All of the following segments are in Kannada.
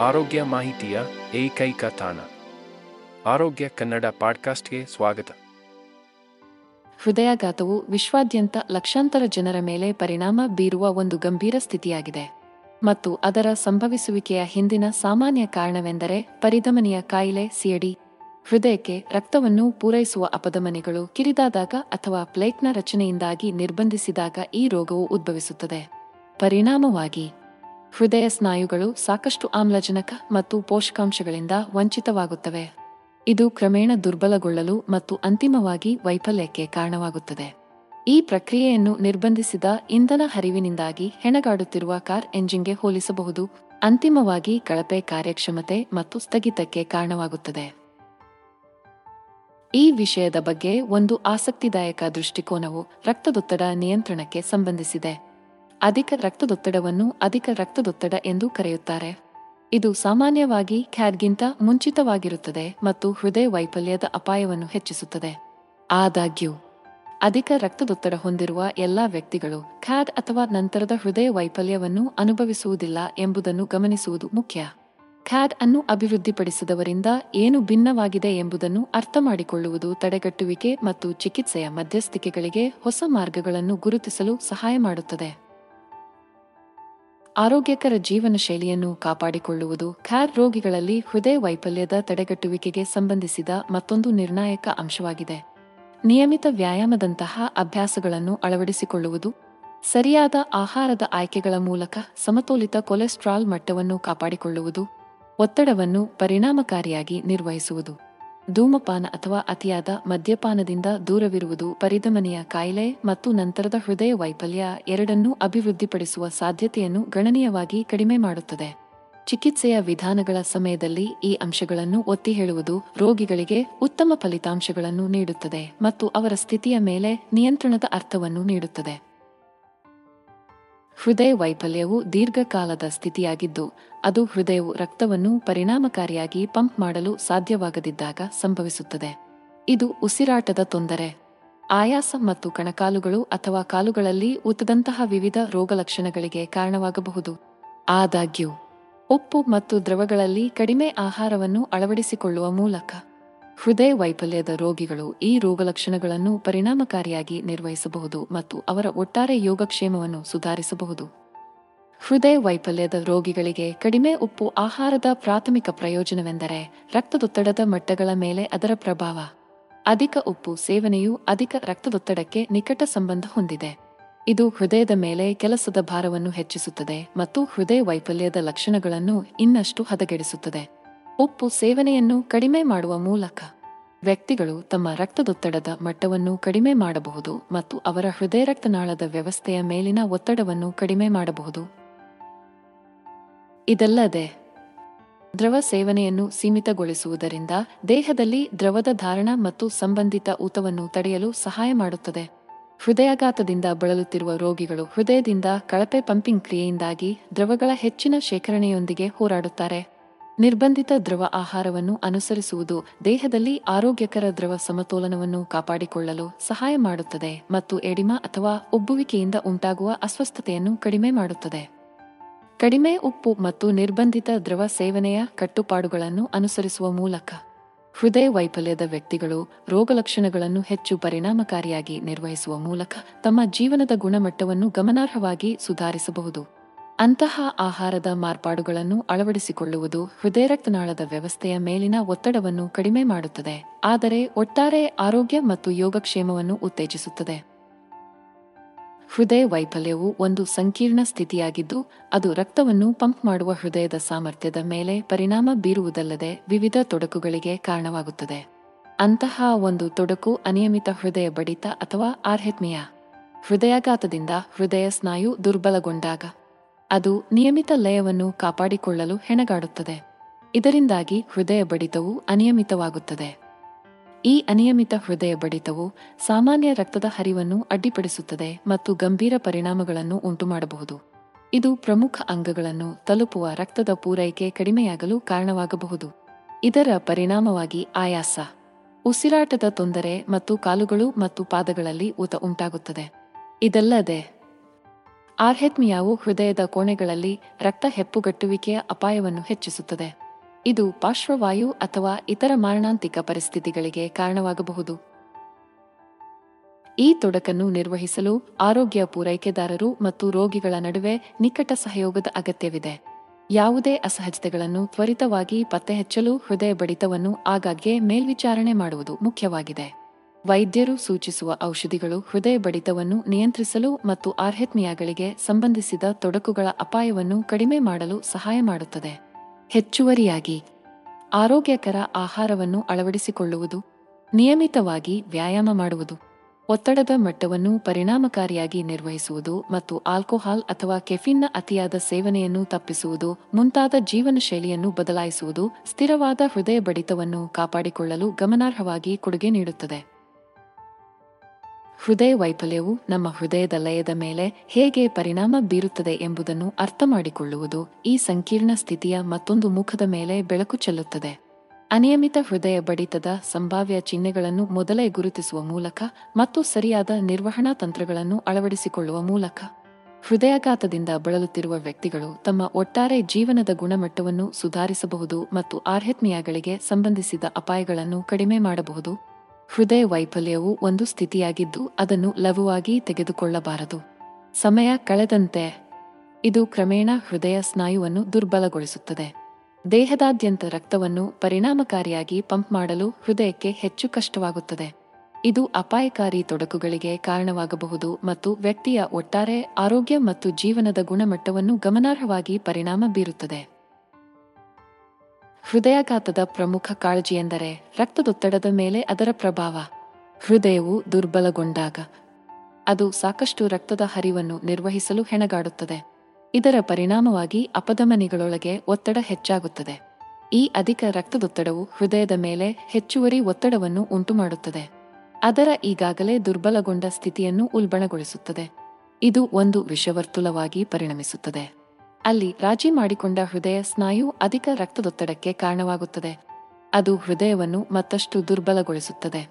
ಆರೋಗ್ಯ ಮಾಹಿತಿಯ ಏಕೈಕ ತಾಣ. ಆರೋಗ್ಯ ಕನ್ನಡ ಪಾಡ್ಕಾಸ್ಟ್ಗೆ ಸ್ವಾಗತ. ಹೃದಯಾಘಾತವು ವಿಶ್ವಾದ್ಯಂತ ಲಕ್ಷಾಂತರ ಜನರ ಮೇಲೆ ಪರಿಣಾಮ ಬೀರುವ ಒಂದು ಗಂಭೀರ ಸ್ಥಿತಿಯಾಗಿದೆ. ಮತ್ತು ಅದರ ಸಂಭವಿಸುವಿಕೆಯ ಹಿಂದಿನ ಸಾಮಾನ್ಯ ಕಾರಣವೆಂದರೆ ಪರಿಧಮನಿಯ ಕಾಯಿಲೆ ಸಿಯಡಿ ಹೃದಯಕ್ಕೆ ರಕ್ತವನ್ನು ಪೂರೈಸುವ ಅಪಧಮನಿಗಳು ಕಿರಿದಾದಾಗ ಅಥವಾ ಪ್ಲೇಟ್ನ ರಚನೆಯಿಂದಾಗಿ ನಿರ್ಬಂಧಿಸಿದಾಗ ಈ ರೋಗವು ಉದ್ಭವಿಸುತ್ತದೆ. ಪರಿಣಾಮವಾಗಿ ಹೃದಯ ಸ್ನಾಯುಗಳು ಸಾಕಷ್ಟು ಆಮ್ಲಜನಕ ಮತ್ತು ಪೋಷಕಾಂಶಗಳಿಂದ ವಂಚಿತವಾಗುತ್ತವೆ. ಇದು ಕ್ರಮೇಣ ದುರ್ಬಲಗೊಳ್ಳಲು ಮತ್ತು ಅಂತಿಮವಾಗಿ ವೈಫಲ್ಯಕ್ಕೆ ಕಾರಣವಾಗುತ್ತದೆ. ಈ ಪ್ರಕ್ರಿಯೆಯನ್ನು ನಿರ್ಬಂಧಿಸಿದ ಇಂಧನ ಹರಿವಿನಿಂದಾಗಿ ಹೆಣಗಾಡುತ್ತಿರುವ ಕಾರ್ ಎಂಜಿನ್ಗೆ ಹೋಲಿಸಬಹುದು. ಅಂತಿಮವಾಗಿ ಕಳಪೆ ಕಾರ್ಯಕ್ಷಮತೆ ಮತ್ತು ಸ್ಥಗಿತಕ್ಕೆ ಕಾರಣವಾಗುತ್ತದೆ. ಈ ವಿಷಯದ ಬಗ್ಗೆ ಒಂದು ಆಸಕ್ತಿದಾಯಕ ದೃಷ್ಟಿಕೋನವು ರಕ್ತದೊತ್ತಡ ನಿಯಂತ್ರಣಕ್ಕೆ ಸಂಬಂಧಿಸಿದೆ. ಅಧಿಕ ರಕ್ತದೊತ್ತಡವನ್ನು ಅಧಿಕ ರಕ್ತದೊತ್ತಡ ಎಂದು ಕರೆಯುತ್ತಾರೆ. ಇದು ಸಾಮಾನ್ಯವಾಗಿ ಖ್ಯಾಡ್ಗಿಂತ ಮುಂಚಿತವಾಗಿರುತ್ತದೆ ಮತ್ತು ಹೃದಯ ವೈಫಲ್ಯದ ಅಪಾಯವನ್ನು ಹೆಚ್ಚಿಸುತ್ತದೆ. ಆದಾಗ್ಯೂ, ಅಧಿಕ ರಕ್ತದೊತ್ತಡ ಹೊಂದಿರುವ ಎಲ್ಲಾ ವ್ಯಕ್ತಿಗಳು ಖ್ಯಾಡ್ ಅಥವಾ ನಂತರದ ಹೃದಯ ವೈಫಲ್ಯವನ್ನು ಅನುಭವಿಸುವುದಿಲ್ಲ ಎಂಬುದನ್ನು ಗಮನಿಸುವುದು ಮುಖ್ಯ. ಖ್ಯಾಡ್ ಅನ್ನು ಅಭಿವೃದ್ಧಿಪಡಿಸಿದವರಿಂದ ಏನು ಭಿನ್ನವಾಗಿದೆ ಎಂಬುದನ್ನು ಅರ್ಥಮಾಡಿಕೊಳ್ಳುವುದು ತಡೆಗಟ್ಟುವಿಕೆ ಮತ್ತು ಚಿಕಿತ್ಸೆಯ ಮಧ್ಯಸ್ಥಿಕೆಗಳಿಗೆ ಹೊಸ ಮಾರ್ಗಗಳನ್ನು ಗುರುತಿಸಲು ಸಹಾಯ ಮಾಡುತ್ತದೆ. ಆರೋಗ್ಯಕರ ಜೀವನ ಶೈಲಿಯನ್ನು ಕಾಪಾಡಿಕೊಳ್ಳುವುದು ಖ್ಯಾರ್ ರೋಗಿಗಳಲ್ಲಿ ಹೃದಯ ವೈಫಲ್ಯದ ತಡೆಗಟ್ಟುವಿಕೆಗೆ ಸಂಬಂಧಿಸಿದ ಮತ್ತೊಂದು ನಿರ್ಣಾಯಕ ಅಂಶವಾಗಿದೆ. ನಿಯಮಿತ ವ್ಯಾಯಾಮದಂತಹ ಅಭ್ಯಾಸಗಳನ್ನು ಅಳವಡಿಸಿಕೊಳ್ಳುವುದು, ಸರಿಯಾದ ಆಹಾರದ ಆಯ್ಕೆಗಳ ಮೂಲಕ ಸಮತೋಲಿತ ಕೊಲೆಸ್ಟ್ರಾಲ್ ಮಟ್ಟವನ್ನು ಕಾಪಾಡಿಕೊಳ್ಳುವುದು, ಒತ್ತಡವನ್ನು ಪರಿಣಾಮಕಾರಿಯಾಗಿ ನಿರ್ವಹಿಸುವುದು. ಧೂಮಪಾನ ಅಥವಾ ಅತಿಯಾದ ಮದ್ಯಪಾನದಿಂದ ದೂರವಿರುವುದು ಪರಿದಮನೆಯ ಕಾಯಿಲೆ ಮತ್ತು ನಂತರದ ಹೃದಯ ವೈಫಲ್ಯ ಎರಡನ್ನೂ ಅಭಿವೃದ್ಧಿಪಡಿಸುವ ಸಾಧ್ಯತೆಯನ್ನು ಗಣನೀಯವಾಗಿ ಕಡಿಮೆ ಮಾಡುತ್ತದೆ. ಚಿಕಿತ್ಸೆಯ ವಿಧಾನಗಳ ಸಮಯದಲ್ಲಿ ಈ ಅಂಶಗಳನ್ನು ಒತ್ತಿ ಹೇಳುವುದು ರೋಗಿಗಳಿಗೆ ಉತ್ತಮ ಫಲಿತಾಂಶಗಳನ್ನು ನೀಡುತ್ತದೆ ಮತ್ತು ಅವರ ಸ್ಥಿತಿಯ ಮೇಲೆ ನಿಯಂತ್ರಣದ ಅರ್ಥವನ್ನು ನೀಡುತ್ತದೆ. ಹೃದಯ ವೈಫಲ್ಯವು ದೀರ್ಘಕಾಲದ ಸ್ಥಿತಿಯಾಗಿದ್ದು ಅದು ಹೃದಯವು ರಕ್ತವನ್ನು ಪರಿಣಾಮಕಾರಿಯಾಗಿ ಪಂಪ್ ಮಾಡಲು ಸಾಧ್ಯವಾಗದಿದ್ದಾಗ ಸಂಭವಿಸುತ್ತದೆ. ಇದು ಉಸಿರಾಟದ ತೊಂದರೆ. ಆಯಾಸ ಮತ್ತು ಕಣಕಾಲುಗಳು ಅಥವಾ ಕಾಲುಗಳಲ್ಲಿ ಉತದಂತಹ ವಿವಿಧ ರೋಗಲಕ್ಷಣಗಳಿಗೆ ಕಾರಣವಾಗಬಹುದು. ಆದಾಗ್ಯೂ, ಉಪ್ಪು ಮತ್ತು ದ್ರವಗಳಲ್ಲಿ ಕಡಿಮೆ ಆಹಾರವನ್ನು ಅಳವಡಿಸಿಕೊಳ್ಳುವ ಮೂಲಕ ಹೃದಯ ವೈಫಲ್ಯದ ರೋಗಿಗಳು ಈ ರೋಗಲಕ್ಷಣಗಳನ್ನು ಪರಿಣಾಮಕಾರಿಯಾಗಿ ನಿರ್ವಹಿಸಬಹುದು ಮತ್ತು ಅವರ ಒಟ್ಟಾರೆ ಯೋಗಕ್ಷೇಮವನ್ನು ಸುಧಾರಿಸಬಹುದು. ಹೃದಯ ವೈಫಲ್ಯದ ರೋಗಿಗಳಿಗೆ ಕಡಿಮೆ ಉಪ್ಪು ಆಹಾರದ ಪ್ರಾಥಮಿಕ ಪ್ರಯೋಜನವೆಂದರೆ ರಕ್ತದೊತ್ತಡದ ಮಟ್ಟಗಳ ಮೇಲೆ ಅದರ ಪ್ರಭಾವ. ಅಧಿಕ ಉಪ್ಪು ಸೇವನೆಯು ಅಧಿಕ ರಕ್ತದೊತ್ತಡಕ್ಕೆ ನಿಕಟ ಸಂಬಂಧ ಹೊಂದಿದೆ. ಇದು ಹೃದಯದ ಮೇಲೆ ಕೆಲಸದ ಭಾರವನ್ನು ಹೆಚ್ಚಿಸುತ್ತದೆ ಮತ್ತು ಹೃದಯ ವೈಫಲ್ಯದ ಲಕ್ಷಣಗಳನ್ನು ಇನ್ನಷ್ಟು ಹದಗೆಡಿಸುತ್ತದೆ. ಉಪ್ಪು ಸೇವನೆಯನ್ನು ಕಡಿಮೆ ಮಾಡುವ ಮೂಲಕ ವ್ಯಕ್ತಿಗಳು ತಮ್ಮ ರಕ್ತದೊತ್ತಡದ ಮಟ್ಟವನ್ನು ಕಡಿಮೆ ಮಾಡಬಹುದು ಮತ್ತು ಅವರ ಹೃದಯ ರಕ್ತನಾಳದ ವ್ಯವಸ್ಥೆಯ ಮೇಲಿನ ಒತ್ತಡವನ್ನು ಕಡಿಮೆ ಮಾಡಬಹುದು. ಇದಲ್ಲದೆ ದ್ರವ ಸೇವನೆಯನ್ನು ಸೀಮಿತಗೊಳಿಸುವುದರಿಂದ ದೇಹದಲ್ಲಿ ದ್ರವದ ಧಾರಣ ಮತ್ತು ಸಂಬಂಧಿತ ಊತವನ್ನು ತಡೆಯಲು ಸಹಾಯ ಮಾಡುತ್ತದೆ. ಹೃದಯಾಘಾತದಿಂದ ಬಳಲುತ್ತಿರುವ ರೋಗಿಗಳು ಹೃದಯದಿಂದ ಕಳಪೆ ಪಂಪಿಂಗ್ ಕ್ರಿಯೆಯಿಂದಾಗಿ ದ್ರವಗಳ ಹೆಚ್ಚಿನ ಶೇಖರಣೆಯೊಂದಿಗೆ ಹೋರಾಡುತ್ತಾರೆ. ನಿರ್ಬಂಧಿತ ದ್ರವ ಆಹಾರವನ್ನು ಅನುಸರಿಸುವುದು ದೇಹದಲ್ಲಿ ಆರೋಗ್ಯಕರ ದ್ರವ ಸಮತೋಲನವನ್ನು ಕಾಪಾಡಿಕೊಳ್ಳಲು ಸಹಾಯ ಮಾಡುತ್ತದೆ ಮತ್ತು ಎಡಿಮಾ ಅಥವಾ ಉಬ್ಬುವಿಕೆಯಿಂದ ಉಂಟಾಗುವ ಅಸ್ವಸ್ಥತೆಯನ್ನು ಕಡಿಮೆ ಮಾಡುತ್ತದೆ. ಕಡಿಮೆ ಉಪ್ಪು ಮತ್ತು ನಿರ್ಬಂಧಿತ ದ್ರವ ಸೇವನೆಯ ಕಟ್ಟುಪಾಡುಗಳನ್ನು ಅನುಸರಿಸುವ ಮೂಲಕ ಹೃದಯ ವೈಫಲ್ಯದ ವ್ಯಕ್ತಿಗಳು ರೋಗಲಕ್ಷಣಗಳನ್ನು ಹೆಚ್ಚು ಪರಿಣಾಮಕಾರಿಯಾಗಿ ನಿರ್ವಹಿಸುವ ಮೂಲಕ ತಮ್ಮ ಜೀವನದ ಗುಣಮಟ್ಟವನ್ನು ಗಮನಾರ್ಹವಾಗಿ ಸುಧಾರಿಸಬಹುದು. ಅಂತಹ ಆಹಾರದ ಮಾರ್ಪಾಡುಗಳನ್ನು ಅಳವಡಿಸಿಕೊಳ್ಳುವುದು ಹೃದಯ ರಕ್ತನಾಳದ ವ್ಯವಸ್ಥೆಯ ಮೇಲಿನ ಒತ್ತಡವನ್ನು ಕಡಿಮೆ ಮಾಡುತ್ತದೆ, ಆದರೆ ಒಟ್ಟಾರೆ ಆರೋಗ್ಯ ಮತ್ತು ಯೋಗಕ್ಷೇಮವನ್ನು ಉತ್ತೇಜಿಸುತ್ತದೆ. ಹೃದಯ ವೈಫಲ್ಯವು ಒಂದು ಸಂಕೀರ್ಣ ಸ್ಥಿತಿಯಾಗಿದ್ದು, ಅದು ರಕ್ತವನ್ನು ಪಂಪ್ ಮಾಡುವ ಹೃದಯದ ಸಾಮರ್ಥ್ಯದ ಮೇಲೆ ಪರಿಣಾಮ ಬೀರುವುದಲ್ಲದೆ ವಿವಿಧ ತೊಡಕುಗಳಿಗೆ ಕಾರಣವಾಗುತ್ತದೆ. ಅಂತಹ ಒಂದು ತೊಡಕು ಅನಿಯಮಿತ ಹೃದಯ ಬಡಿತ ಅಥವಾ ಆರ್ಹೆತ್ಮಿಯ. ಹೃದಯಾಘಾತದಿಂದ ಹೃದಯ ಸ್ನಾಯು ದುರ್ಬಲಗೊಂಡಾಗ, ಅದು ನಿಯಮಿತ ಲಯವನ್ನು ಕಾಪಾಡಿಕೊಳ್ಳಲು ಹೆಣಗಾಡುತ್ತದೆ. ಇದರಿಂದಾಗಿ ಹೃದಯ ಬಡಿತವು ಅನಿಯಮಿತವಾಗುತ್ತದೆ. ಈ ಅನಿಯಮಿತ ಹೃದಯ ಬಡಿತವು ಸಾಮಾನ್ಯ ರಕ್ತದ ಹರಿವನ್ನು ಅಡ್ಡಿಪಡಿಸುತ್ತದೆ ಮತ್ತು ಗಂಭೀರ ಪರಿಣಾಮಗಳನ್ನು ಉಂಟುಮಾಡಬಹುದು. ಇದು ಪ್ರಮುಖ ಅಂಗಗಳನ್ನು ತಲುಪುವ ರಕ್ತದ ಪೂರೈಕೆ ಕಡಿಮೆಯಾಗಲು ಕಾರಣವಾಗಬಹುದು. ಇದರ ಪರಿಣಾಮವಾಗಿ ಆಯಾಸ, ಉಸಿರಾಟದ ತೊಂದರೆ ಮತ್ತು ಕಾಲುಗಳು ಮತ್ತು ಪಾದಗಳಲ್ಲಿ ಊತ ಉಂಟಾಗುತ್ತದೆ. ಇದಲ್ಲದೆ, ಆರ್ಹೆತ್ಮಿಯಾವು ಹೃದಯದ ಕೋಣೆಗಳಲ್ಲಿ ರಕ್ತ ಹೆಪ್ಪುಗಟ್ಟುವಿಕೆಯ ಅಪಾಯವನ್ನು ಹೆಚ್ಚಿಸುತ್ತದೆ. ಇದು ಪಾರ್ಶ್ವವಾಯು ಅಥವಾ ಇತರ ಮಾರಣಾಂತಿಕ ಪರಿಸ್ಥಿತಿಗಳಿಗೆ ಕಾರಣವಾಗಬಹುದು. ಈ ತೊಡಕನ್ನು ನಿರ್ವಹಿಸಲು ಆರೋಗ್ಯ ಪೂರೈಕೆದಾರರು ಮತ್ತು ರೋಗಿಗಳ ನಡುವೆ ನಿಕಟ ಸಹಯೋಗದ ಅಗತ್ಯವಿದೆ. ಯಾವುದೇ ಅಸಹಜತೆಗಳನ್ನು ತ್ವರಿತವಾಗಿ ಪತ್ತೆಹಚ್ಚಲು ಹೃದಯ ಬಡಿತವನ್ನು ಆಗಾಗ್ಗೆ ಮೇಲ್ವಿಚಾರಣೆ ಮಾಡುವುದು ಮುಖ್ಯವಾಗಿದೆ. ವೈದ್ಯರು ಸೂಚಿಸುವ ಔಷಧಿಗಳು ಹೃದಯ ಬಡಿತವನ್ನು ನಿಯಂತ್ರಿಸಲು ಮತ್ತು ಆರ್ಹೆತ್ಮಿಯಾಗಳಿಗೆ ಸಂಬಂಧಿಸಿದ ತೊಡಕುಗಳ ಅಪಾಯವನ್ನು ಕಡಿಮೆ ಮಾಡಲು ಸಹಾಯ ಮಾಡುತ್ತದೆ. ಹೆಚ್ಚುವರಿಯಾಗಿ ಆರೋಗ್ಯಕರ ಆಹಾರವನ್ನು ಅಳವಡಿಸಿಕೊಳ್ಳುವುದು, ನಿಯಮಿತವಾಗಿ ವ್ಯಾಯಾಮ ಮಾಡುವುದು, ಒತ್ತಡದ ಮಟ್ಟವನ್ನು ಪರಿಣಾಮಕಾರಿಯಾಗಿ ನಿರ್ವಹಿಸುವುದು ಮತ್ತು ಆಲ್ಕೋಹಾಲ್ ಅಥವಾ ಕೆಫಿನ್ನ ಅತಿಯಾದ ಸೇವನೆಯನ್ನು ತಪ್ಪಿಸುವುದು, ಮುಂತಾದ ಜೀವನ ಶೈಲಿಯನ್ನು ಬದಲಾಯಿಸುವುದು ಸ್ಥಿರವಾದ ಹೃದಯ ಬಡಿತವನ್ನು ಕಾಪಾಡಿಕೊಳ್ಳಲು ಗಮನಾರ್ಹವಾಗಿ ಕೊಡುಗೆ ನೀಡುತ್ತದೆ. ಹೃದಯ ವೈಫಲ್ಯವು ನಮ್ಮ ಹೃದಯದ ಲಯದ ಮೇಲೆ ಹೇಗೆ ಪರಿಣಾಮ ಬೀರುತ್ತದೆ ಎಂಬುದನ್ನು ಅರ್ಥಮಾಡಿಕೊಳ್ಳುವುದು ಈ ಸಂಕೀರ್ಣ ಸ್ಥಿತಿಯ ಮತ್ತೊಂದು ಮುಖದ ಮೇಲೆ ಬೆಳಕು ಚೆಲ್ಲುತ್ತದೆ. ಅನಿಯಮಿತ ಹೃದಯ ಬಡಿತದ ಸಂಭಾವ್ಯ ಚಿಹ್ನೆಗಳನ್ನು ಮೊದಲೇ ಗುರುತಿಸುವ ಮೂಲಕ ಮತ್ತು ಸರಿಯಾದ ನಿರ್ವಹಣಾ ತಂತ್ರಗಳನ್ನು ಅಳವಡಿಸಿಕೊಳ್ಳುವ ಮೂಲಕ. ಹೃದಯಾಘಾತದಿಂದ ಬಳಲುತ್ತಿರುವ ವ್ಯಕ್ತಿಗಳು ತಮ್ಮ ಒಟ್ಟಾರೆ ಜೀವನದ ಗುಣಮಟ್ಟವನ್ನು ಸುಧಾರಿಸಬಹುದು ಮತ್ತು ಆರ್ಹೆತ್ಮಿಯಾಗಳಿಗೆ ಸಂಬಂಧಿಸಿದ ಅಪಾಯಗಳನ್ನು ಕಡಿಮೆ ಮಾಡಬಹುದು. ಹೃದಯ ವೈಫಲ್ಯವು ಒಂದು ಸ್ಥಿತಿಯಾಗಿದ್ದು ಅದನ್ನು ಲಘುವಾಗಿ ತೆಗೆದುಕೊಳ್ಳಬಾರದು. ಸಮಯ ಕಳೆದಂತೆ ಇದು ಕ್ರಮೇಣ ಹೃದಯ ಸ್ನಾಯುವನ್ನು ದುರ್ಬಲಗೊಳಿಸುತ್ತದೆ. ದೇಹದಾದ್ಯಂತ ರಕ್ತವನ್ನು ಪರಿಣಾಮಕಾರಿಯಾಗಿ ಪಂಪ್ ಮಾಡಲು ಹೃದಯಕ್ಕೆ ಹೆಚ್ಚು ಕಷ್ಟವಾಗುತ್ತದೆ. ಇದು ಅಪಾಯಕಾರಿ ತೊಡಕುಗಳಿಗೆ ಕಾರಣವಾಗಬಹುದು ಮತ್ತು ವ್ಯಕ್ತಿಯ ಒಟ್ಟಾರೆ ಆರೋಗ್ಯ ಮತ್ತು ಜೀವನದ ಗುಣಮಟ್ಟವನ್ನು ಗಮನಾರ್ಹವಾಗಿ ಪರಿಣಾಮ ಬೀರುತ್ತದೆ. ಹೃದಯಾಘಾತದ ಪ್ರಮುಖ ಕಾಳಜಿಯೆಂದರೆ ರಕ್ತದೊತ್ತಡದ ಮೇಲೆ ಅದರ ಪ್ರಭಾವ. ಹೃದಯವು ದುರ್ಬಲಗೊಂಡಾಗ ಅದು ಸಾಕಷ್ಟು ರಕ್ತದ ಹರಿವನ್ನು ನಿರ್ವಹಿಸಲು ಹೆಣಗಾಡುತ್ತದೆ. ಇದರ ಪರಿಣಾಮವಾಗಿ ಅಪಧಮನಿಗಳೊಳಗೆ ಒತ್ತಡ ಹೆಚ್ಚಾಗುತ್ತದೆ. ಈ ಅಧಿಕ ರಕ್ತದೊತ್ತಡವು ಹೃದಯದ ಮೇಲೆ ಹೆಚ್ಚುವರಿ ಒತ್ತಡವನ್ನು ಉಂಟುಮಾಡುತ್ತದೆ. ಅದರ ಈಗಾಗಲೇ ದುರ್ಬಲಗೊಂಡ ಸ್ಥಿತಿಯನ್ನು ಉಲ್ಬಣಗೊಳಿಸುತ್ತದೆ. ಇದು ಒಂದು ವಿಷವರ್ತುಲವಾಗಿ ಪರಿಣಮಿಸುತ್ತದೆ. ಅಲ್ಲಿ ರಾಜಿ ಮಾಡಿಕೊಂಡ ಹೃದಯ ಸ್ನಾಯು ಅಧಿಕ ರಕ್ತದೊತ್ತಡಕ್ಕೆ ಕಾರಣವಾಗುತ್ತದೆ. ಅದು ಹೃದಯವನ್ನು ಮತ್ತಷ್ಟು ದುರ್ಬಲಗೊಳಿಸುತ್ತದೆ.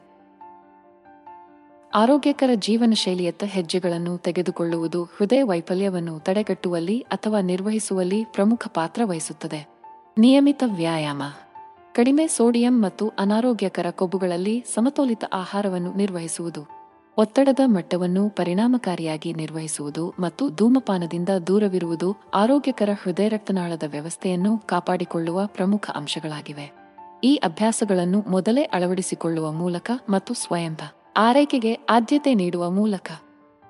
ಆರೋಗ್ಯಕರ ಜೀವನ ಶೈಲಿಯತ್ತ ಹೆಜ್ಜೆಗಳನ್ನು ತೆಗೆದುಕೊಳ್ಳುವುದು ಹೃದಯ ವೈಫಲ್ಯವನ್ನು ತಡೆಗಟ್ಟುವಲ್ಲಿ ಅಥವಾ ನಿರ್ವಹಿಸುವಲ್ಲಿ ಪ್ರಮುಖ ಪಾತ್ರ ವಹಿಸುತ್ತದೆ. ನಿಯಮಿತ ವ್ಯಾಯಾಮ. ಕಡಿಮೆ ಸೋಡಿಯಂ ಮತ್ತು ಅನಾರೋಗ್ಯಕರ ಕೊಬ್ಬುಗಳಲ್ಲಿ ಸಮತೋಲಿತ ಆಹಾರವನ್ನು ನಿರ್ವಹಿಸುವುದು. ಒತ್ತಡದ ಮಟ್ಟವನ್ನು ಪರಿಣಾಮಕಾರಿಯಾಗಿ ನಿರ್ವಹಿಸುವುದು ಮತ್ತು ಧೂಮಪಾನದಿಂದ ದೂರವಿರುವುದು ಆರೋಗ್ಯಕರ ಹೃದಯ ರಕ್ತನಾಳದ ವ್ಯವಸ್ಥೆಯನ್ನು ಕಾಪಾಡಿಕೊಳ್ಳುವ ಪ್ರಮುಖ ಅಂಶಗಳಾಗಿವೆ. ಈ ಅಭ್ಯಾಸಗಳನ್ನು ಮೊದಲೇ ಅಳವಡಿಸಿಕೊಳ್ಳುವ ಮೂಲಕ ಮತ್ತು ಸ್ವಯಂ ಆರೈಕೆಗೆ ಆದ್ಯತೆ ನೀಡುವ ಮೂಲಕ